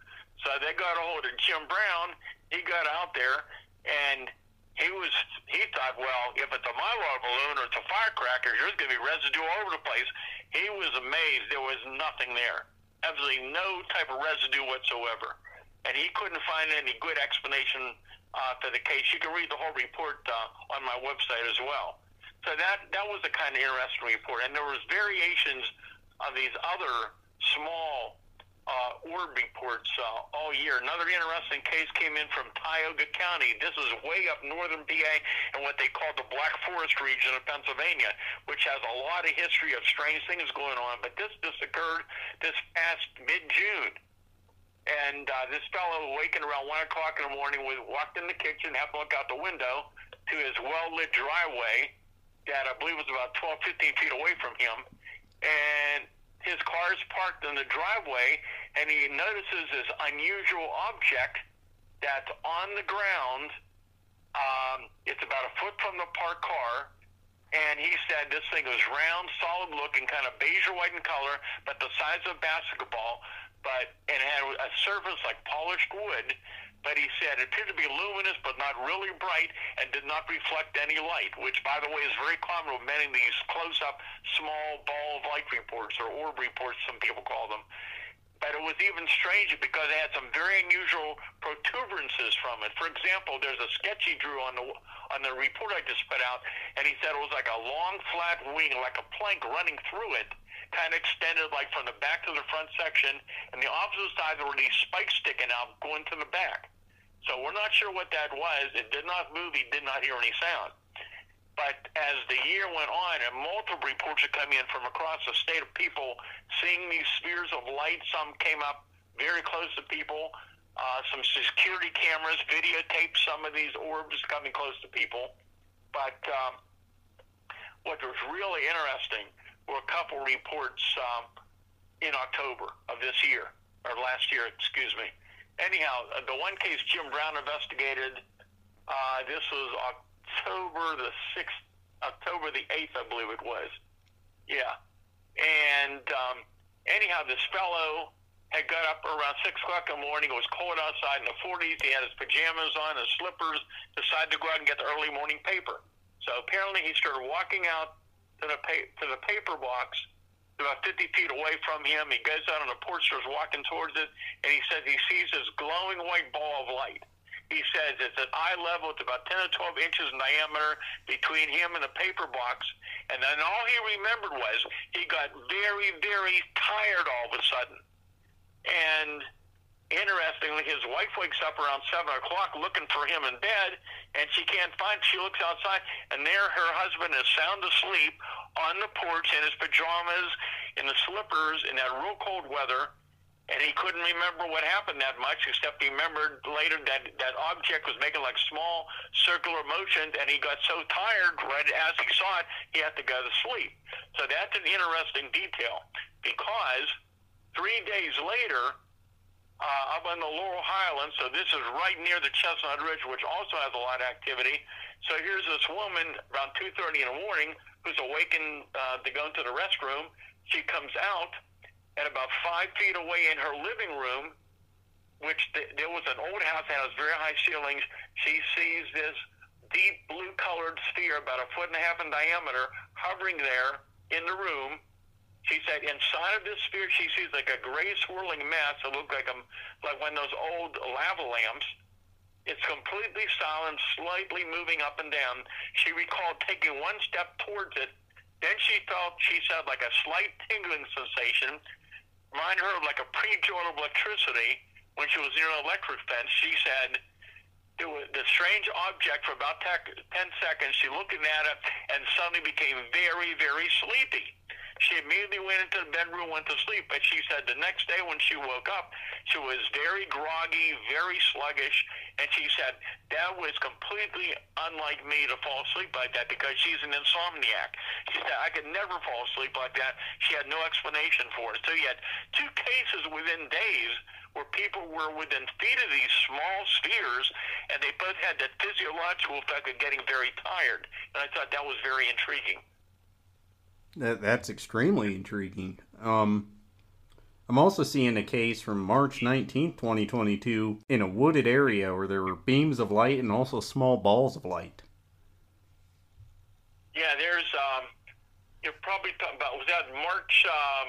So they got a hold of Jim Brown. He got out there, and he was he thought, well, if it's a mylar balloon or it's a firecracker, there's going to be residue all over the place. He was amazed there was nothing there absolutely no type of residue whatsoever. And he couldn't find any good explanation uh, for the case. You can read the whole report uh, on my website as well. So that that was a kind of interesting report, and there was variations of these other small uh, orb reports uh, all year. Another interesting case came in from Tioga County. This is way up northern PA in what they call the Black Forest region of Pennsylvania, which has a lot of history of strange things going on. But this just occurred this past mid-June. And uh, this fellow awakened around 1 o'clock in the morning, was, walked in the kitchen, happened to look out the window to his well-lit driveway that I believe was about 12, 15 feet away from him. And his car is parked in the driveway, and he notices this unusual object that's on the ground. Um, it's about a foot from the parked car, and he said this thing was round, solid looking, kind of beige or white in color, but the size of a basketball, but and it had a surface like polished wood but he said appeared to be luminous but not really bright and did not reflect any light, which, by the way, is very common with many of these close-up small ball of light reports or orb reports, some people call them. But it was even stranger because it had some very unusual protuberances from it. For example, there's a sketch he drew on the on the report I just put out, and he said it was like a long flat wing, like a plank running through it, kind of extended like from the back to the front section, and the opposite side there were these spikes sticking out going to the back. So we're not sure what that was. It did not move. He did not hear any sound. But as the year went on, and multiple reports are coming in from across the state of people seeing these spheres of light. Some came up very close to people. Uh, some security cameras videotaped some of these orbs coming close to people. But um, what was really interesting were a couple reports um, in October of this year, or last year, excuse me anyhow, uh, the one case Jim Brown investigated, uh, this was October the 6th, October the 8th, I believe it was. Yeah. And um, anyhow, this fellow had got up around 6 o'clock in the morning. It was cold outside in the 40s. He had his pajamas on, his slippers, decided to go out and get the early morning paper. So apparently he started walking out to the, pa- to the paper box about 50 feet away from him. He goes out on the porch, starts walking towards it, and he says he sees this glowing white ball of light. He says it's at eye level. It's about 10 or 12 inches in diameter between him and the paper box. And then all he remembered was he got very, very tired all of a sudden. And interestingly, his wife wakes up around 7 o'clock looking for him in bed, and she can't find She looks outside, and there her husband is sound asleep on the porch in his pajamas, in the slippers, in that real cold weather, and he couldn't remember what happened that much, except he remembered later that that object was making like small circular motions, and he got so tired right as he saw it, he had to go to sleep. So that's an interesting detail because three days later, uh, up on the Laurel Highlands, so this is right near the Chestnut Ridge, which also has a lot of activity. So here's this woman around 2:30 in the morning who's awakened uh, to go into the restroom. She comes out, and about five feet away in her living room, which th- there was an old house that has very high ceilings, she sees this deep blue colored sphere about a foot and a half in diameter hovering there in the room. She said inside of this sphere she sees like a gray swirling mass that looked like a, like one of those old lava lamps. It's completely silent, slightly moving up and down. She recalled taking one step towards it. Then she felt, she said, like a slight tingling sensation. Remind her of like a pre-jolt of electricity when she was near an electric fence. She said, it was the strange object for about 10 seconds. She looked at it and suddenly became very, very sleepy. She immediately went into the bedroom, went to sleep, but she said the next day when she woke up, she was very groggy, very sluggish, and she said that was completely unlike me to fall asleep like that because she's an insomniac. She said I could never fall asleep like that. She had no explanation for it. So you had two cases within days where people were within feet of these small spheres, and they both had that physiological effect of getting very tired. And I thought that was very intriguing. That that's extremely intriguing. Um, I'm also seeing a case from March 19, 2022, in a wooded area where there were beams of light and also small balls of light. Yeah, there's. Um, you're probably talking about. Was that March? Um,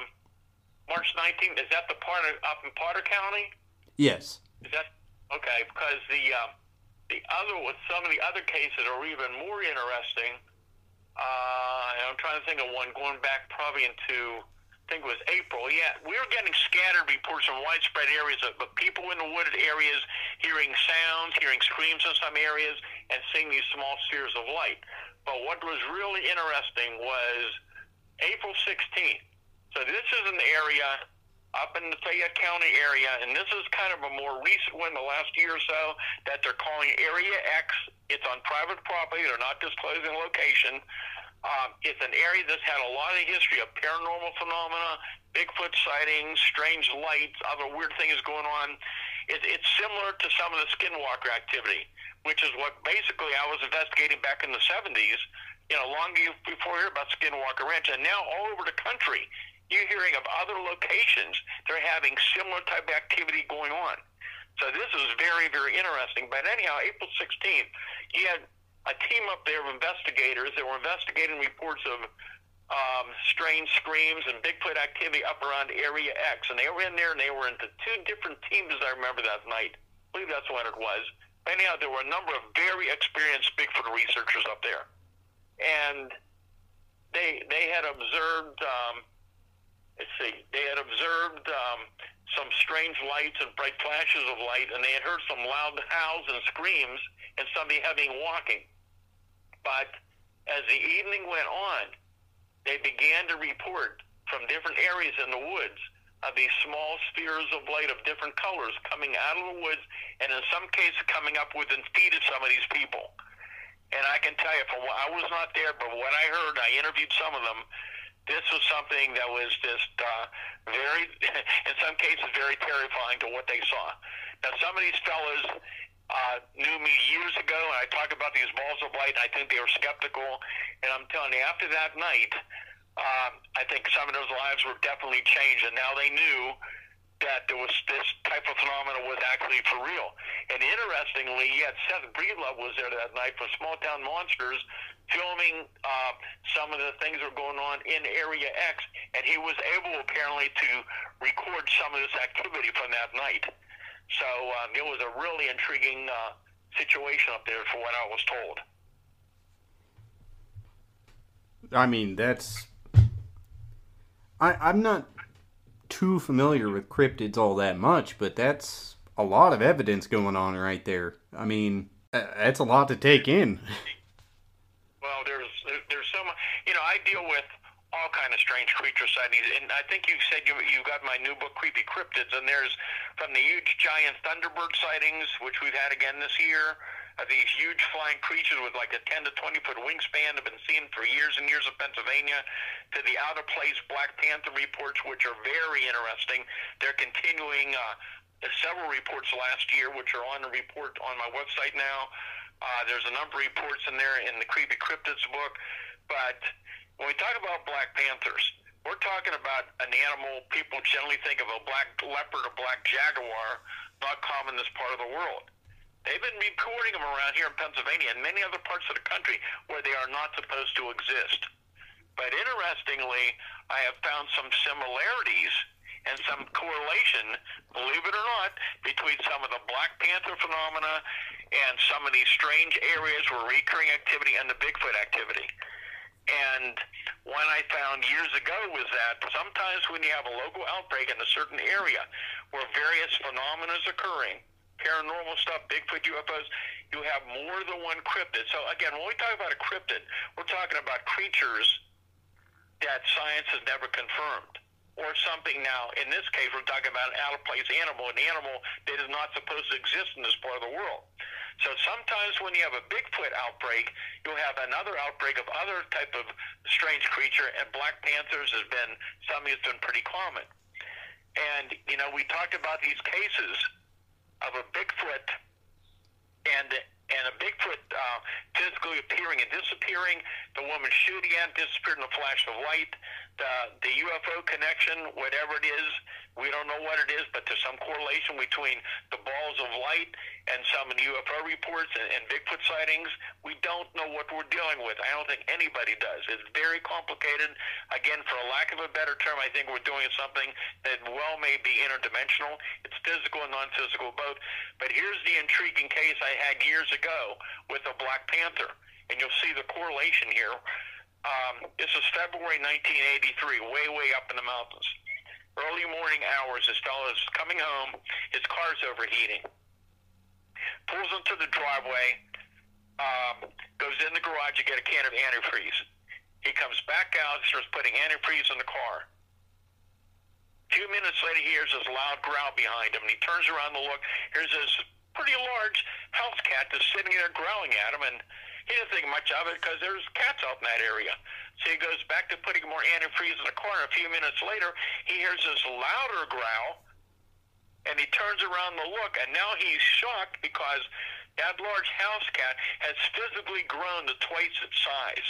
March 19th. Is that the part of, up in Potter County? Yes. Is that okay? Because the uh, the other with some of the other cases are even more interesting. Uh, I'm trying to think of one going back probably into, I think it was April. Yeah, we were getting scattered reports from widespread areas of, of people in the wooded areas hearing sounds, hearing screams in some areas, and seeing these small spheres of light. But what was really interesting was April 16th. So this is an area up in the Fayette County area, and this is kind of a more recent one, the last year or so, that they're calling Area X. It's on private property. They're not disclosing location. Um, it's an area that's had a lot of history of paranormal phenomena, Bigfoot sightings, strange lights, other weird things going on. It, it's similar to some of the skinwalker activity, which is what basically I was investigating back in the 70s, you know, long before here about Skinwalker Ranch. And now all over the country, you're hearing of other locations that are having similar type of activity going on. So this is very, very interesting. But anyhow, April 16th, you had a team up there of investigators that were investigating reports of um, strange screams and Bigfoot activity up around Area X. And they were in there and they were into two different teams, I remember that night. I believe that's when it was. Anyhow, there were a number of very experienced Bigfoot researchers up there. And they, they had observed... Um, let's see, they had observed um, some strange lights and bright flashes of light, and they had heard some loud howls and screams and somebody having walking. But as the evening went on, they began to report from different areas in the woods of these small spheres of light of different colors coming out of the woods, and in some cases coming up within feet of some of these people. And I can tell you, from what I was not there, but what I heard, I interviewed some of them this was something that was just uh, very, *laughs* in some cases, very terrifying to what they saw. Now, some of these fellas uh, knew me years ago, and I talk about these balls of light. I think they were skeptical, and I'm telling you, after that night, um, I think some of those lives were definitely changed, and now they knew that there was this type of phenomenon was actually for real. And interestingly, yet Seth Breedlove was there that night for Small Town Monsters, filming uh, some of the things that were going on in Area X, and he was able apparently to record some of this activity from that night. So um, it was a really intriguing uh, situation up there, for what I was told. I mean, that's. I, I'm not too familiar with cryptids all that much, but that's a lot of evidence going on right there. I mean, that's a lot to take in. *laughs* Well, there's there's so much. You know, I deal with all kind of strange creature sightings, and I think you said you you got my new book, Creepy Cryptids, and there's from the huge giant thunderbird sightings, which we've had again this year. Uh, these huge flying creatures with like a 10 to 20 foot wingspan have been seen for years and years in Pennsylvania, to the out of place Black Panther reports, which are very interesting. They're continuing uh, several reports last year, which are on the report on my website now. Uh, there's a number of reports in there in the Creepy Cryptids book. But when we talk about Black Panthers, we're we're talking about an animal people generally think of a black leopard or black jaguar, not common in this part of the world. They've been reporting them around here in Pennsylvania and many other parts of the country where they are not supposed to exist. But interestingly, I have found some similarities and some correlation, believe it or not, between some of the Black Panther phenomena and some of these strange areas where recurring activity and the Bigfoot activity. And one I found years ago was that sometimes when you have a local outbreak in a certain area where various phenomena is occurring, paranormal stuff, Bigfoot, UFOs, you have more than one cryptid. So again, when we talk about a cryptid, we're talking about creatures that science has never confirmed. Or something now, in this case, we're talking about an out of place animal, an animal that is not supposed to exist in this part of the world. So sometimes when you have a Bigfoot outbreak, you'll have another outbreak of other type of strange creature, and black panthers has been something that's been pretty common. And, you know, we talked about these cases of a Bigfoot and and a Bigfoot uh, physically appearing and disappearing. The woman shooting at disappeared in a flash of light. Uh, the the UFO connection, whatever it is, we don't know what it is, but there's some correlation between the balls of light and some UFO reports and, and Bigfoot sightings. We don't know what we're dealing with. I don't think anybody does. It's very complicated. Again, for a lack of a better term, I think we're doing something that well may be interdimensional. It's physical and non-physical both. But here's the intriguing case I had years ago with a Black Panther, and you'll see the correlation here. Um, this is February 1983, way, way up in the mountains. Early morning hours, this fellow is coming home. His car's overheating. Pulls into the driveway, um, goes in the garage to get a can of antifreeze. He comes back out, starts putting antifreeze in the car. Few minutes later, he hears this loud growl behind him, and he turns around to look. Here's this pretty large house cat that's sitting there growling at him, and he didn't think much of it because there's cats out in that area. So he goes back to putting more antifreeze in the corner. A few minutes later, he hears this louder growl, and he turns around to look, and now he's shocked because that large house cat has physically grown to twice its size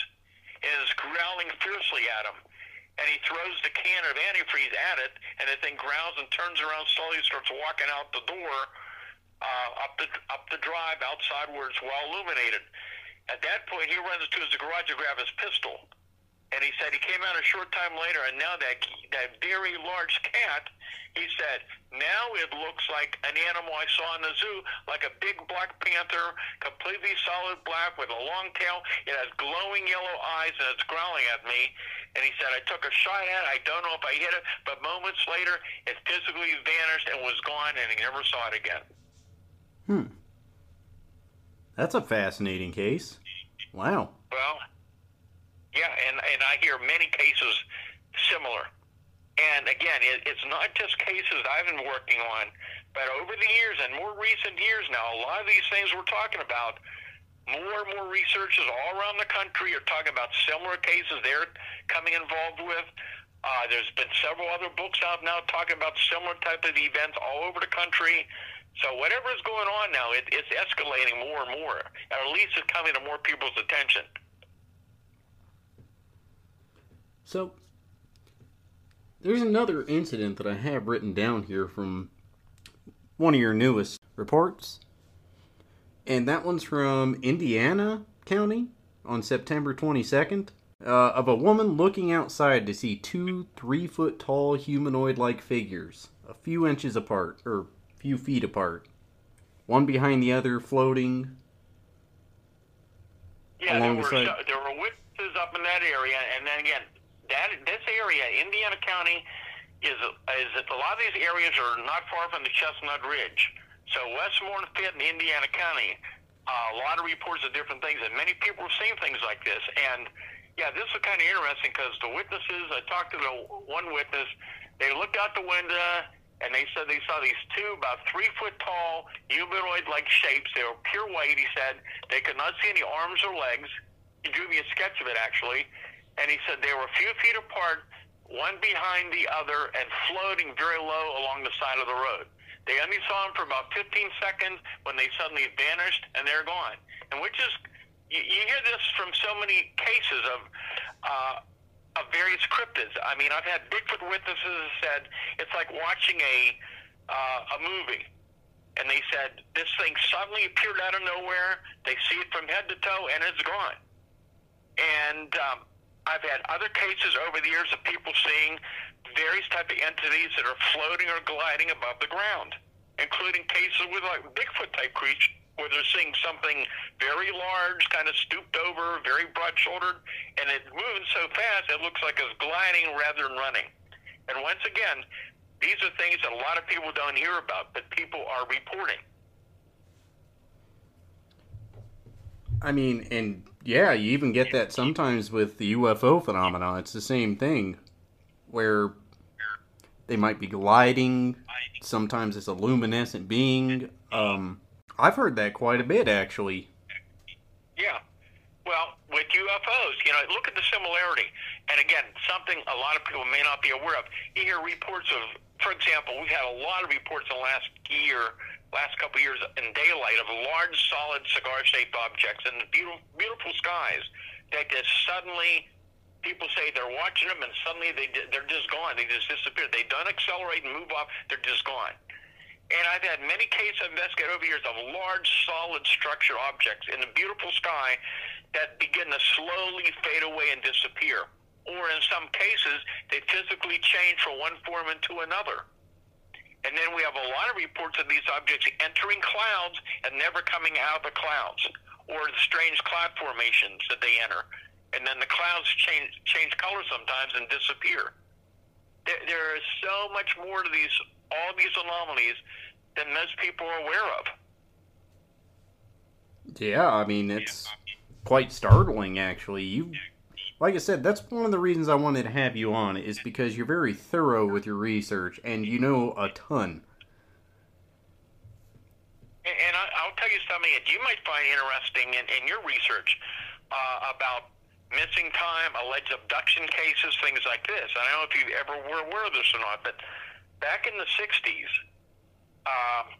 and is growling fiercely at him. And he throws the can of antifreeze at it, and the thing growls and turns around slowly, starts walking out the door uh, up the up the drive outside where it's well illuminated. At that point, he runs to his garage to grab his pistol, and he said he came out a short time later, and now that that very large cat, he said, now it looks like an animal I saw in the zoo, like a big black panther, completely solid black with a long tail. It has glowing yellow eyes, and it's growling at me. And he said, I took a shot at it. I don't know if I hit it, but moments later, it physically vanished and was gone, and he never saw it again. Hmm. That's a fascinating case. Wow. Well, yeah, and and I hear many cases similar. And again, it, it's not just cases I've been working on, but over the years and more recent years now, a lot of these things we're talking about, more and more researchers all around the country are talking about similar cases they're coming involved with. Uh, there's been several other books out now talking about similar type of events all over the country. So whatever is going on now, it, it's escalating more and more. Or at least it's coming to more people's attention. So, there's another incident that I have written down here from one of your newest reports. And that one's from Indiana County on September 22nd. Uh, of a woman looking outside to see two three foot tall humanoid like figures, a few inches apart, or few feet apart, one behind the other, floating. Yeah, there were, there were witnesses up in that area, and then again, that this area, Indiana County, is is a lot of these areas are not far from the Chestnut Ridge. So Westmoreland Pit in Indiana County, uh, a lot of reports of different things, and many people have seen things like this. And yeah, this is kind of interesting because the witnesses, I talked to the one witness, they looked out the window and they said they saw these two about three foot tall humanoid like shapes. They were pure white, he said. They could not see any arms or legs. He drew me a sketch of it actually. And he said they were a few feet apart, one behind the other, and floating very low along the side of the road. They only saw them for about 15 seconds when they suddenly vanished and they're gone. And which is you, you hear this from so many cases of uh, of various cryptids. I mean, I've had Bigfoot witnesses said it's like watching a uh, a movie, and they said this thing suddenly appeared out of nowhere. They see it from head to toe, and it's gone. And um, I've had other cases over the years of people seeing various type of entities that are floating or gliding above the ground, including cases with like Bigfoot type creatures where they're seeing something very large, kind of stooped over, very broad-shouldered, and it's moving so fast it looks like it's gliding rather than running. And once again, these are things that a lot of people don't hear about, but people are reporting. I mean, and yeah, you even get that sometimes with the UFO phenomenon. It's the same thing, where they might be gliding. Sometimes it's a luminescent being. Um, I've heard that quite a bit, actually. Yeah. Well, with UFOs, you know, look at the similarity. And again, something a lot of people may not be aware of. You hear reports of, for example, we've had a lot of reports in the last year, last couple of years in daylight of large, solid cigar-shaped objects in the beautiful, beautiful skies that just suddenly people say they're watching them and suddenly they they're just gone. They just disappear. They don't accelerate and move off. They're just gone. And I've had many cases investigated over years of large, solid structure objects in the beautiful sky that begin to slowly fade away and disappear. Or in some cases, they physically change from one form into another. And then we have a lot of reports of these objects entering clouds and never coming out of the clouds, or the strange cloud formations that they enter. And then the clouds change change color sometimes and disappear. There, there is so much more to these all these anomalies than most people are aware of. Yeah, I mean it's quite startling actually. You like I said, that's one of the reasons I wanted to have you on is because you're very thorough with your research and you know a ton. And I'll tell you something that you might find interesting in, in your research uh, about missing time, alleged abduction cases, things like this. I don't know if you ever were aware of this or not, but back in the 60s, um,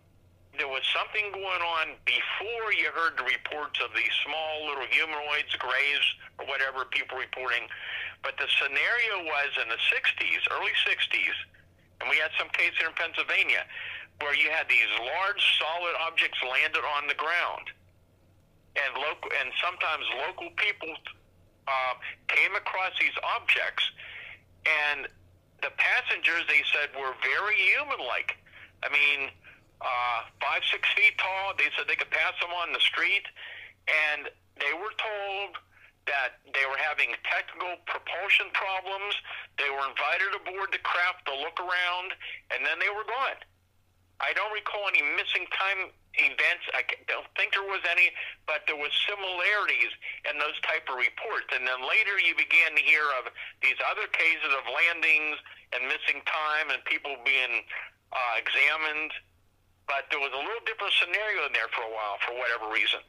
there was something going on before you heard the reports of these small little humanoids, grays, or whatever people reporting. But the scenario was in the 60s, early 60s, and we had some cases in Pennsylvania where you had these large solid objects landed on the ground. And local, and sometimes local people uh, came across these objects, and the passengers they said were very human-like. I mean, uh, five six feet tall. They said they could pass them on the street, and they were told that they were having technical propulsion problems. They were invited aboard the craft to look around, and then they were gone. I don't recall any missing time events. I don't think there was any, but there was similarities in those type of reports. And then later you began to hear of these other cases of landings and missing time and people being uh, examined. But there was a little different scenario in there for a while for whatever reason.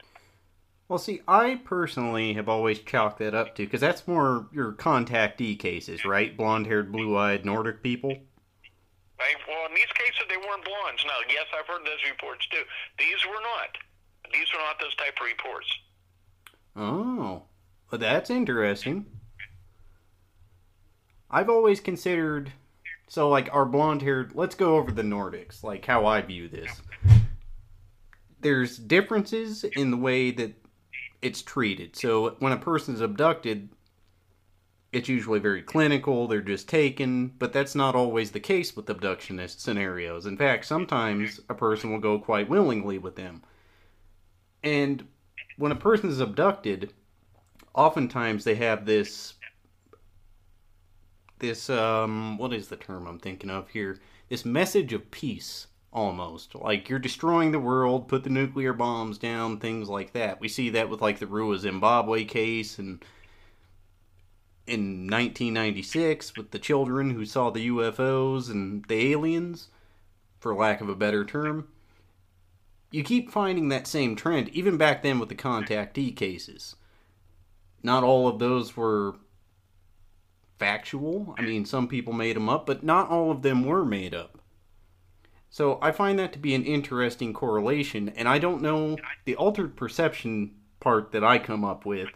Well, see, I personally have always chalked that up to because that's more your contactee cases, right? Blonde-haired, blue-eyed Nordic people. Well, in these cases, they weren't blondes. No, yes, I've heard those reports too. These were not. These were not those type of reports. Oh, well, that's interesting. I've always considered so like our blonde haired let's go over the Nordics, like how I view this. There's differences in the way that it's treated. So when a person's abducted, it's usually very clinical, they're just taken, but that's not always the case with abductionist scenarios. In fact, sometimes a person will go quite willingly with them. And when a person is abducted, oftentimes they have this this um what is the term I'm thinking of here? This message of peace almost. Like you're destroying the world, put the nuclear bombs down, things like that. We see that with like the Ruwa Zimbabwe case and in 1996 with the children who saw the UFOs and the aliens, for lack of a better term. You keep finding that same trend, even back then with the contactee cases. Not all of those were factual. I mean, some people made them up, but not all of them were made up. So I find that to be an interesting correlation, and I don't know the altered perception part that I come up with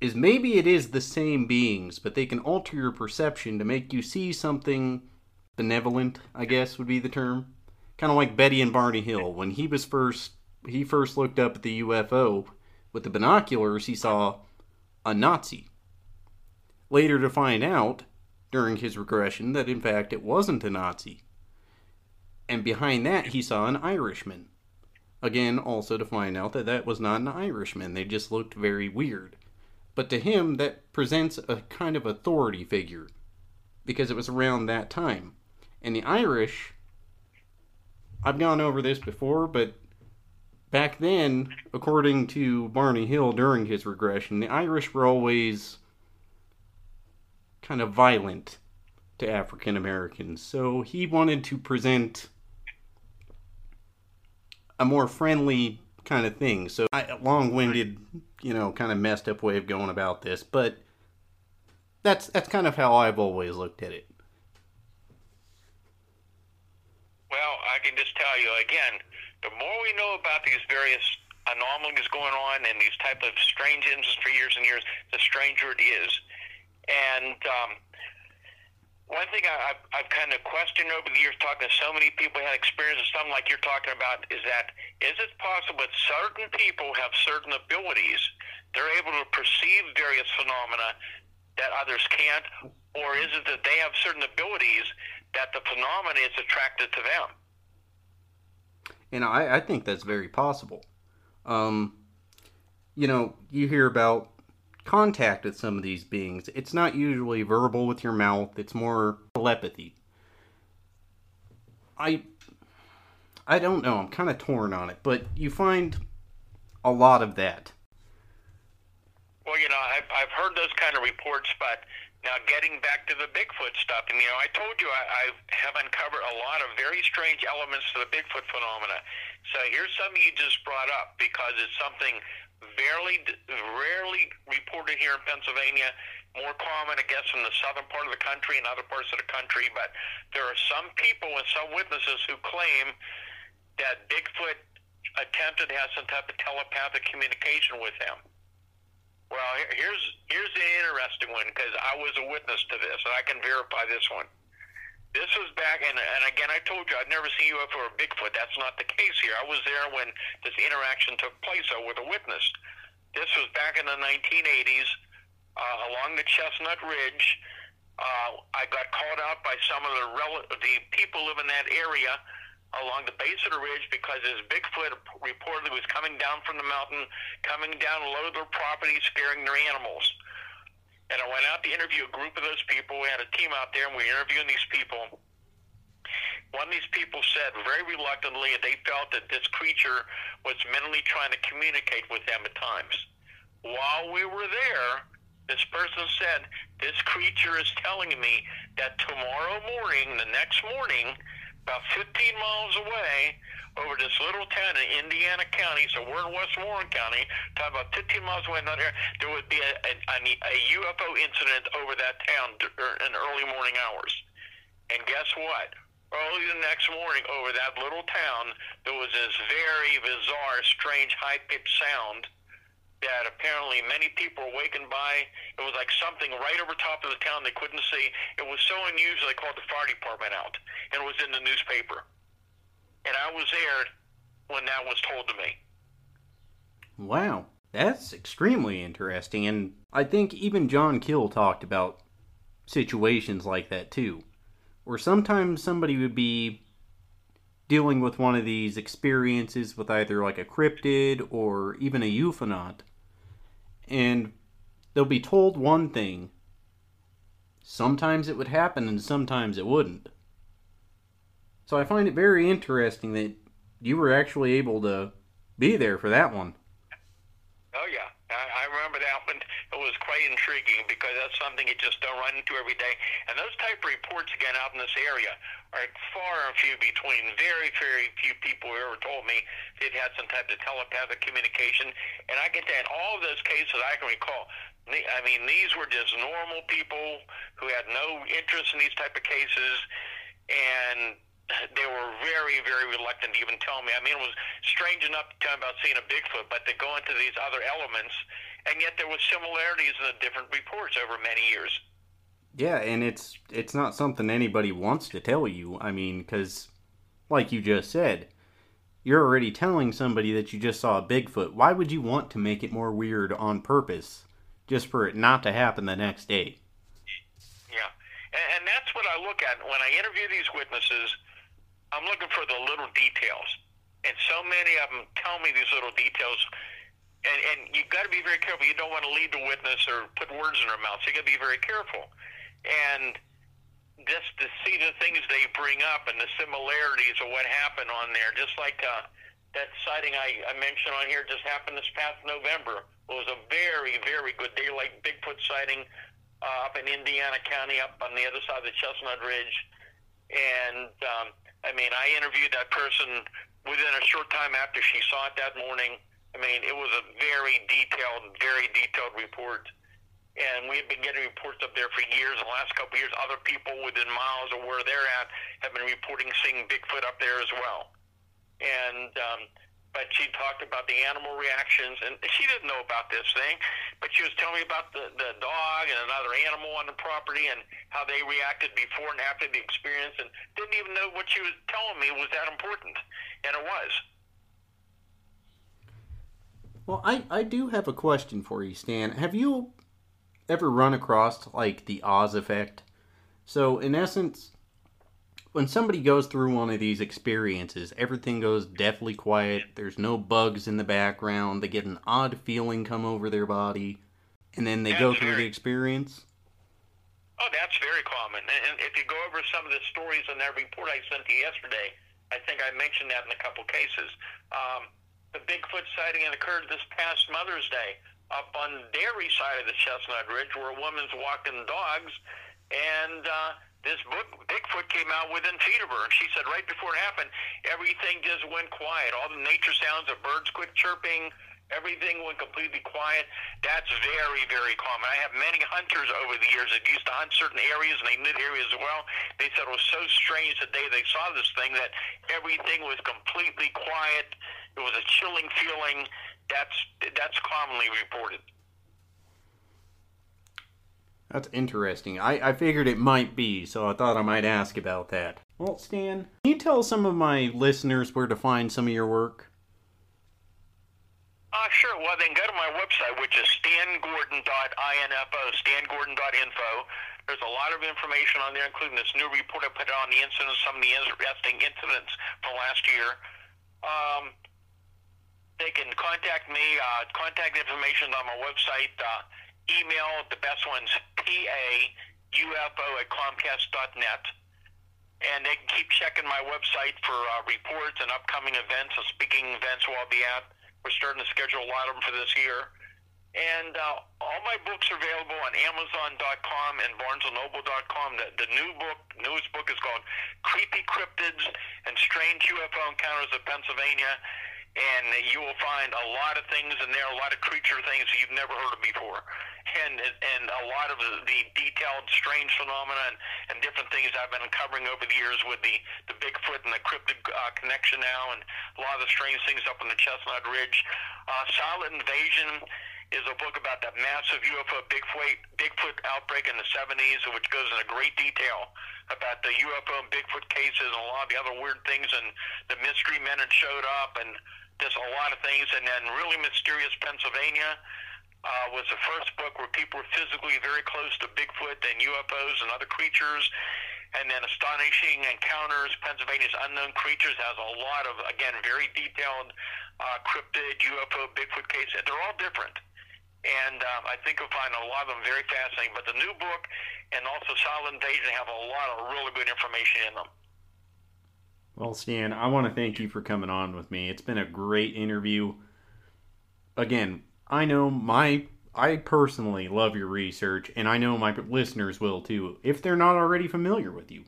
is maybe it is the same beings, but they can alter your perception to make you see something benevolent, I guess would be the term. Kind of like Betty and Barney Hill. When he was first he first looked up at the UFO with the binoculars, he saw a Nazi. Later to find out during his regression that in fact it wasn't a Nazi. And behind that he saw an Irishman. Again, also to find out that that was not an Irishman. They just looked very weird. But to him, that presents a kind of authority figure because it was around that time. And the Irish, I've gone over this before, but back then, according to Barney Hill during his regression, the Irish were always kind of violent to African Americans. So he wanted to present a more friendly kind of thing. So I long-winded, you know, kind of messed up way of going about this, but that's that's kind of how I've always looked at it. Well, I can just tell you again, the more we know about these various anomalies going on and these type of strange incidents for years and years, the stranger it is. And um, one thing I, I've, I've kind of questioned over the years, talking to so many people who had experiences, something like you're talking about, is that is it possible that certain people have certain abilities? They're able to perceive various phenomena that others can't, or is it that they have certain abilities that the phenomena is attracted to them? And I, I think that's very possible. Um, you know, you hear about contact with some of these beings. It's not usually verbal with your mouth, it's more telepathy. I I don't know, I'm kind of torn on it, but you find a lot of that. Well, you know, I've, I've heard those kind of reports, but now getting back to the Bigfoot stuff, and you know, I told you I, I have uncovered a lot of very strange elements to the Bigfoot phenomena. So here's something you just brought up because it's something barely, rarely reported here in Pennsylvania. More common, I guess, in the southern part of the country and other parts of the country. But there are some people and some witnesses who claim that Bigfoot attempted to have some type of telepathic communication with him. Well, here's here's the interesting one because I was a witness to this, and I can verify this one. This was back, and, and again, I told you I'd never seen UFO or Bigfoot. That's not the case here. I was there when this interaction took place so with a witness. This was back in the 1980s uh, along the Chestnut Ridge. Uh, I got called out by some of the rel- the people live in that area along the base of the ridge because this Bigfoot reportedly was coming down from the mountain, coming down low their property, scaring their animals and I went out to interview a group of those people. We had a team out there, and we were interviewing these people. One of these people said very reluctantly that they felt that this creature was mentally trying to communicate with them at times. While we were there, this person said, This creature is telling me that tomorrow morning, the next morning, about 15 miles away, over this little town in Indiana County, so we're in West Warren County, talking about 15 miles away not here, there would be a, a, a UFO incident over that town er, in early morning hours. And guess what? Early the next morning, over that little town, there was this very bizarre, strange, high-pitched sound that apparently many people were awakened by. It was like something right over top of the town they couldn't see. It was so unusual they called the fire department out, and it was in the newspaper and I was there when that was told to me. Wow, that's extremely interesting, and I think even John Keel talked about situations like that too, where sometimes somebody would be dealing with one of these experiences with either like a cryptid or even a ufonaut, and they'll be told one thing. Sometimes it would happen, and sometimes it wouldn't. So I find it very interesting that you were actually able to be there for that one. Oh yeah, I, I remember that one. It was quite intriguing because that's something you just don't run into every day. And those type of reports again out in this area are far and few between. Very, very few people who ever told me they'd had some type of telepathic communication. And I can tell in all of those cases I can recall, I mean, these were just normal people who had no interest in these type of cases, and they were very, very reluctant to even tell me. I mean, it was strange enough to tell me about seeing a Bigfoot, but to go into these other elements, and yet there was similarities in the different reports over many years. Yeah, and it's it's not something anybody wants to tell you. I mean, because, like you just said, you're already telling somebody that you just saw a Bigfoot. Why would you want to make it more weird on purpose, just for it not to happen the next day? Yeah, and, and that's what I look at when I interview these witnesses. I'm looking for the little details, and so many of them tell me these little details and, and you've got to be very careful. You don't want to lead the witness or put words in their mouth. So you got to be very careful and just to see the things they bring up and the similarities of what happened on there, just like uh, that sighting I, I mentioned on here just happened this past November. It was a very, very good daylight Bigfoot sighting uh, up in Indiana County, up on the other side of the Chestnut Ridge. And um, I mean, I interviewed that person within a short time after she saw it that morning. I mean, it was a very detailed, very detailed report and we have been getting reports up there for years. The last couple of years, other people within miles of where they're at have been reporting seeing Bigfoot up there as well. And um, but she talked about the animal reactions, and she didn't know about this thing, but she was telling me about the the dog and another animal on the property and how they reacted before and after the experience, and didn't even know what she was telling me was that important, and it was. Well, I, I do have a question for you, Stan. Have you ever run across like the Oz effect? So, in essence, when somebody goes through one of these experiences, everything goes deathly quiet. There's no bugs in the background. They get an odd feeling come over their body, and then they that's go through very, the experience. Oh, that's very common. And if you go over some of the stories in that report I sent you yesterday, I think I mentioned that in a couple cases. Um, the Bigfoot sighting that occurred this past Mother's Day up on the Derry side of the Chestnut Ridge where a woman's walking dogs, and uh, this book, Bigfoot came out of her. She said right before it happened, everything just went quiet. All the nature sounds, the birds quit chirping, everything went completely quiet. That's very, very common. I have many hunters over the years that used to hunt certain areas, and they the areas as well. They said it was so strange the day they saw this thing that everything was completely quiet. It was a chilling feeling that's that's commonly reported. That's interesting. I, I figured it might be, so I thought I might ask about that. Well, Stan, can you tell some of my listeners where to find some of your work? Uh, sure. Well, then go to my website, which is stangordon.info, stangordon.info. There's a lot of information on there, including this new report I put on the incidents, some of the interesting incidents from last year. Um, they can contact me. Uh, contact information on my website. Uh, email, the best one's paufo at comcast.net. And they can keep checking my website for uh, reports and upcoming events and speaking events where I'll be at. We're starting to schedule a lot of them for this year. And uh, all my books are available on Amazon.com and BarnesandNoble.com. The, the new book, newest book is called Creepy Cryptids and Strange UFO Encounters of Pennsylvania and you will find a lot of things in there, a lot of creature things you've never heard of before, and and a lot of the, detailed strange phenomena and, and different things I've been uncovering over the years with the the Bigfoot and the cryptid uh, connection now, and a lot of the strange things up on the Chestnut Ridge. Uh, Silent Invasion is a book about that massive UFO Bigfoot Bigfoot outbreak in the 70s, which goes into great detail about the UFO and Bigfoot cases and a lot of the other weird things and the mystery men had showed up and there's a lot of things. And then Really Mysterious Pennsylvania uh, was the first book where people were physically very close to Bigfoot and UFOs and other creatures. And then Astonishing Encounters, Pennsylvania's Unknown Creatures has a lot of, again, very detailed uh, cryptid, UFO, Bigfoot cases. They're all different. And um, I think you'll find a lot of them very fascinating. But the new book and also Silent Invasion have a lot of really good information in them. Well, Stan, I want to thank you for coming on with me. It's been a great interview. Again, I know my I personally love your research, and I know my listeners will too, if they're not already familiar with you.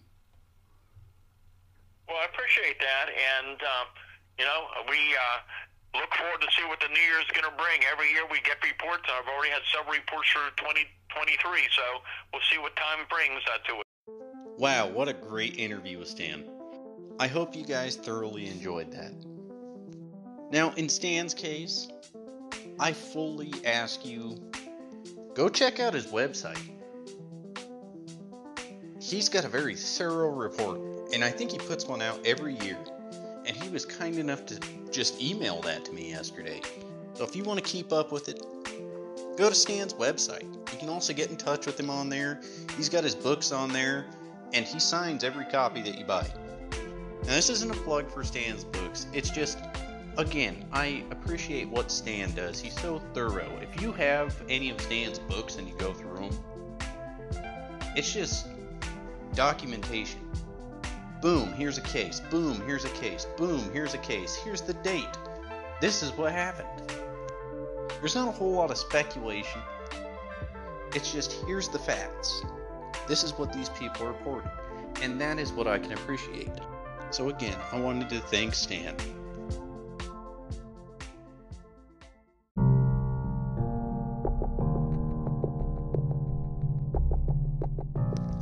Well, I appreciate that, and um, you know, we uh, look forward to see what the new year is going to bring. Every year we get reports, I've already had several reports for 2023, so we'll see what time brings uh, to it. Wow, what a great interview with Stan. I hope you guys thoroughly enjoyed that. Now, in Stan's case, I fully ask you go check out his website. He's got a very thorough report, and I think he puts one out every year. And he was kind enough to just email that to me yesterday. So if you want to keep up with it, go to Stan's website. You can also get in touch with him on there. He's got his books on there, and he signs every copy that you buy. Now, this isn't a plug for Stan's books. It's just, again, I appreciate what Stan does. He's so thorough. If you have any of Stan's books and you go through them, it's just documentation. Boom, here's a case. Boom, here's a case. Boom, here's a case. Here's the date. This is what happened. There's not a whole lot of speculation. It's just here's the facts. This is what these people reported. And that is what I can appreciate. So again, I wanted to thank Stan.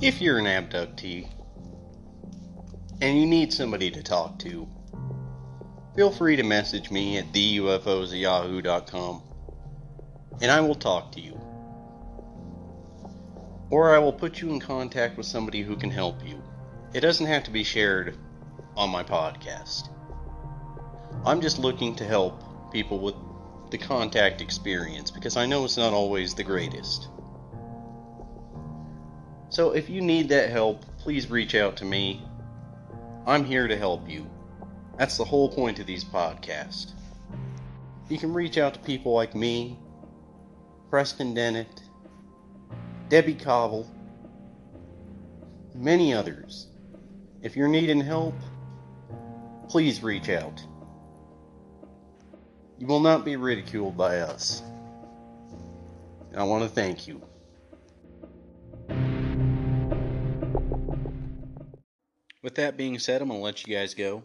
If you're an abductee and you need somebody to talk to, feel free to message me at theufos@yahoo.com and I will talk to you. Or I will put you in contact with somebody who can help you. It doesn't have to be shared on my podcast. I'm just looking to help people with the contact experience because I know it's not always the greatest. So if you need that help, please reach out to me. I'm here to help you. That's the whole point of these podcasts. You can reach out to people like me, Preston Dennett, Debbie Kauble, many others. If you're needing help, please reach out. You will not be ridiculed by us. And I want to thank you. With that being said, I'm going to let you guys go.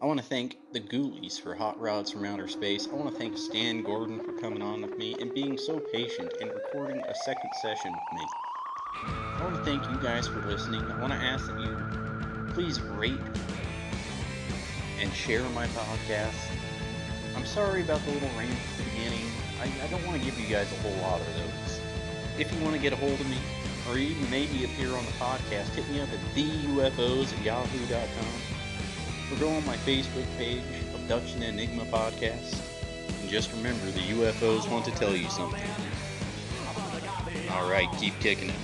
I want to thank the Ghoulies for Hot Rods from Outer Space. I want to thank Stan Gordon for coming on with me and being so patient and recording a second session with me. I want to thank you guys for listening. I want to ask that you please rate and share my podcast. I'm sorry about the little rant at the beginning. I, I don't want to give you guys a whole lot of those. If you want to get a hold of me, or even maybe appear on the podcast, hit me up at theufos at yahoo.com or go on my Facebook page, Abduction Enigma Podcast. And just remember, the UFOs want to tell you something. Alright, keep kicking it.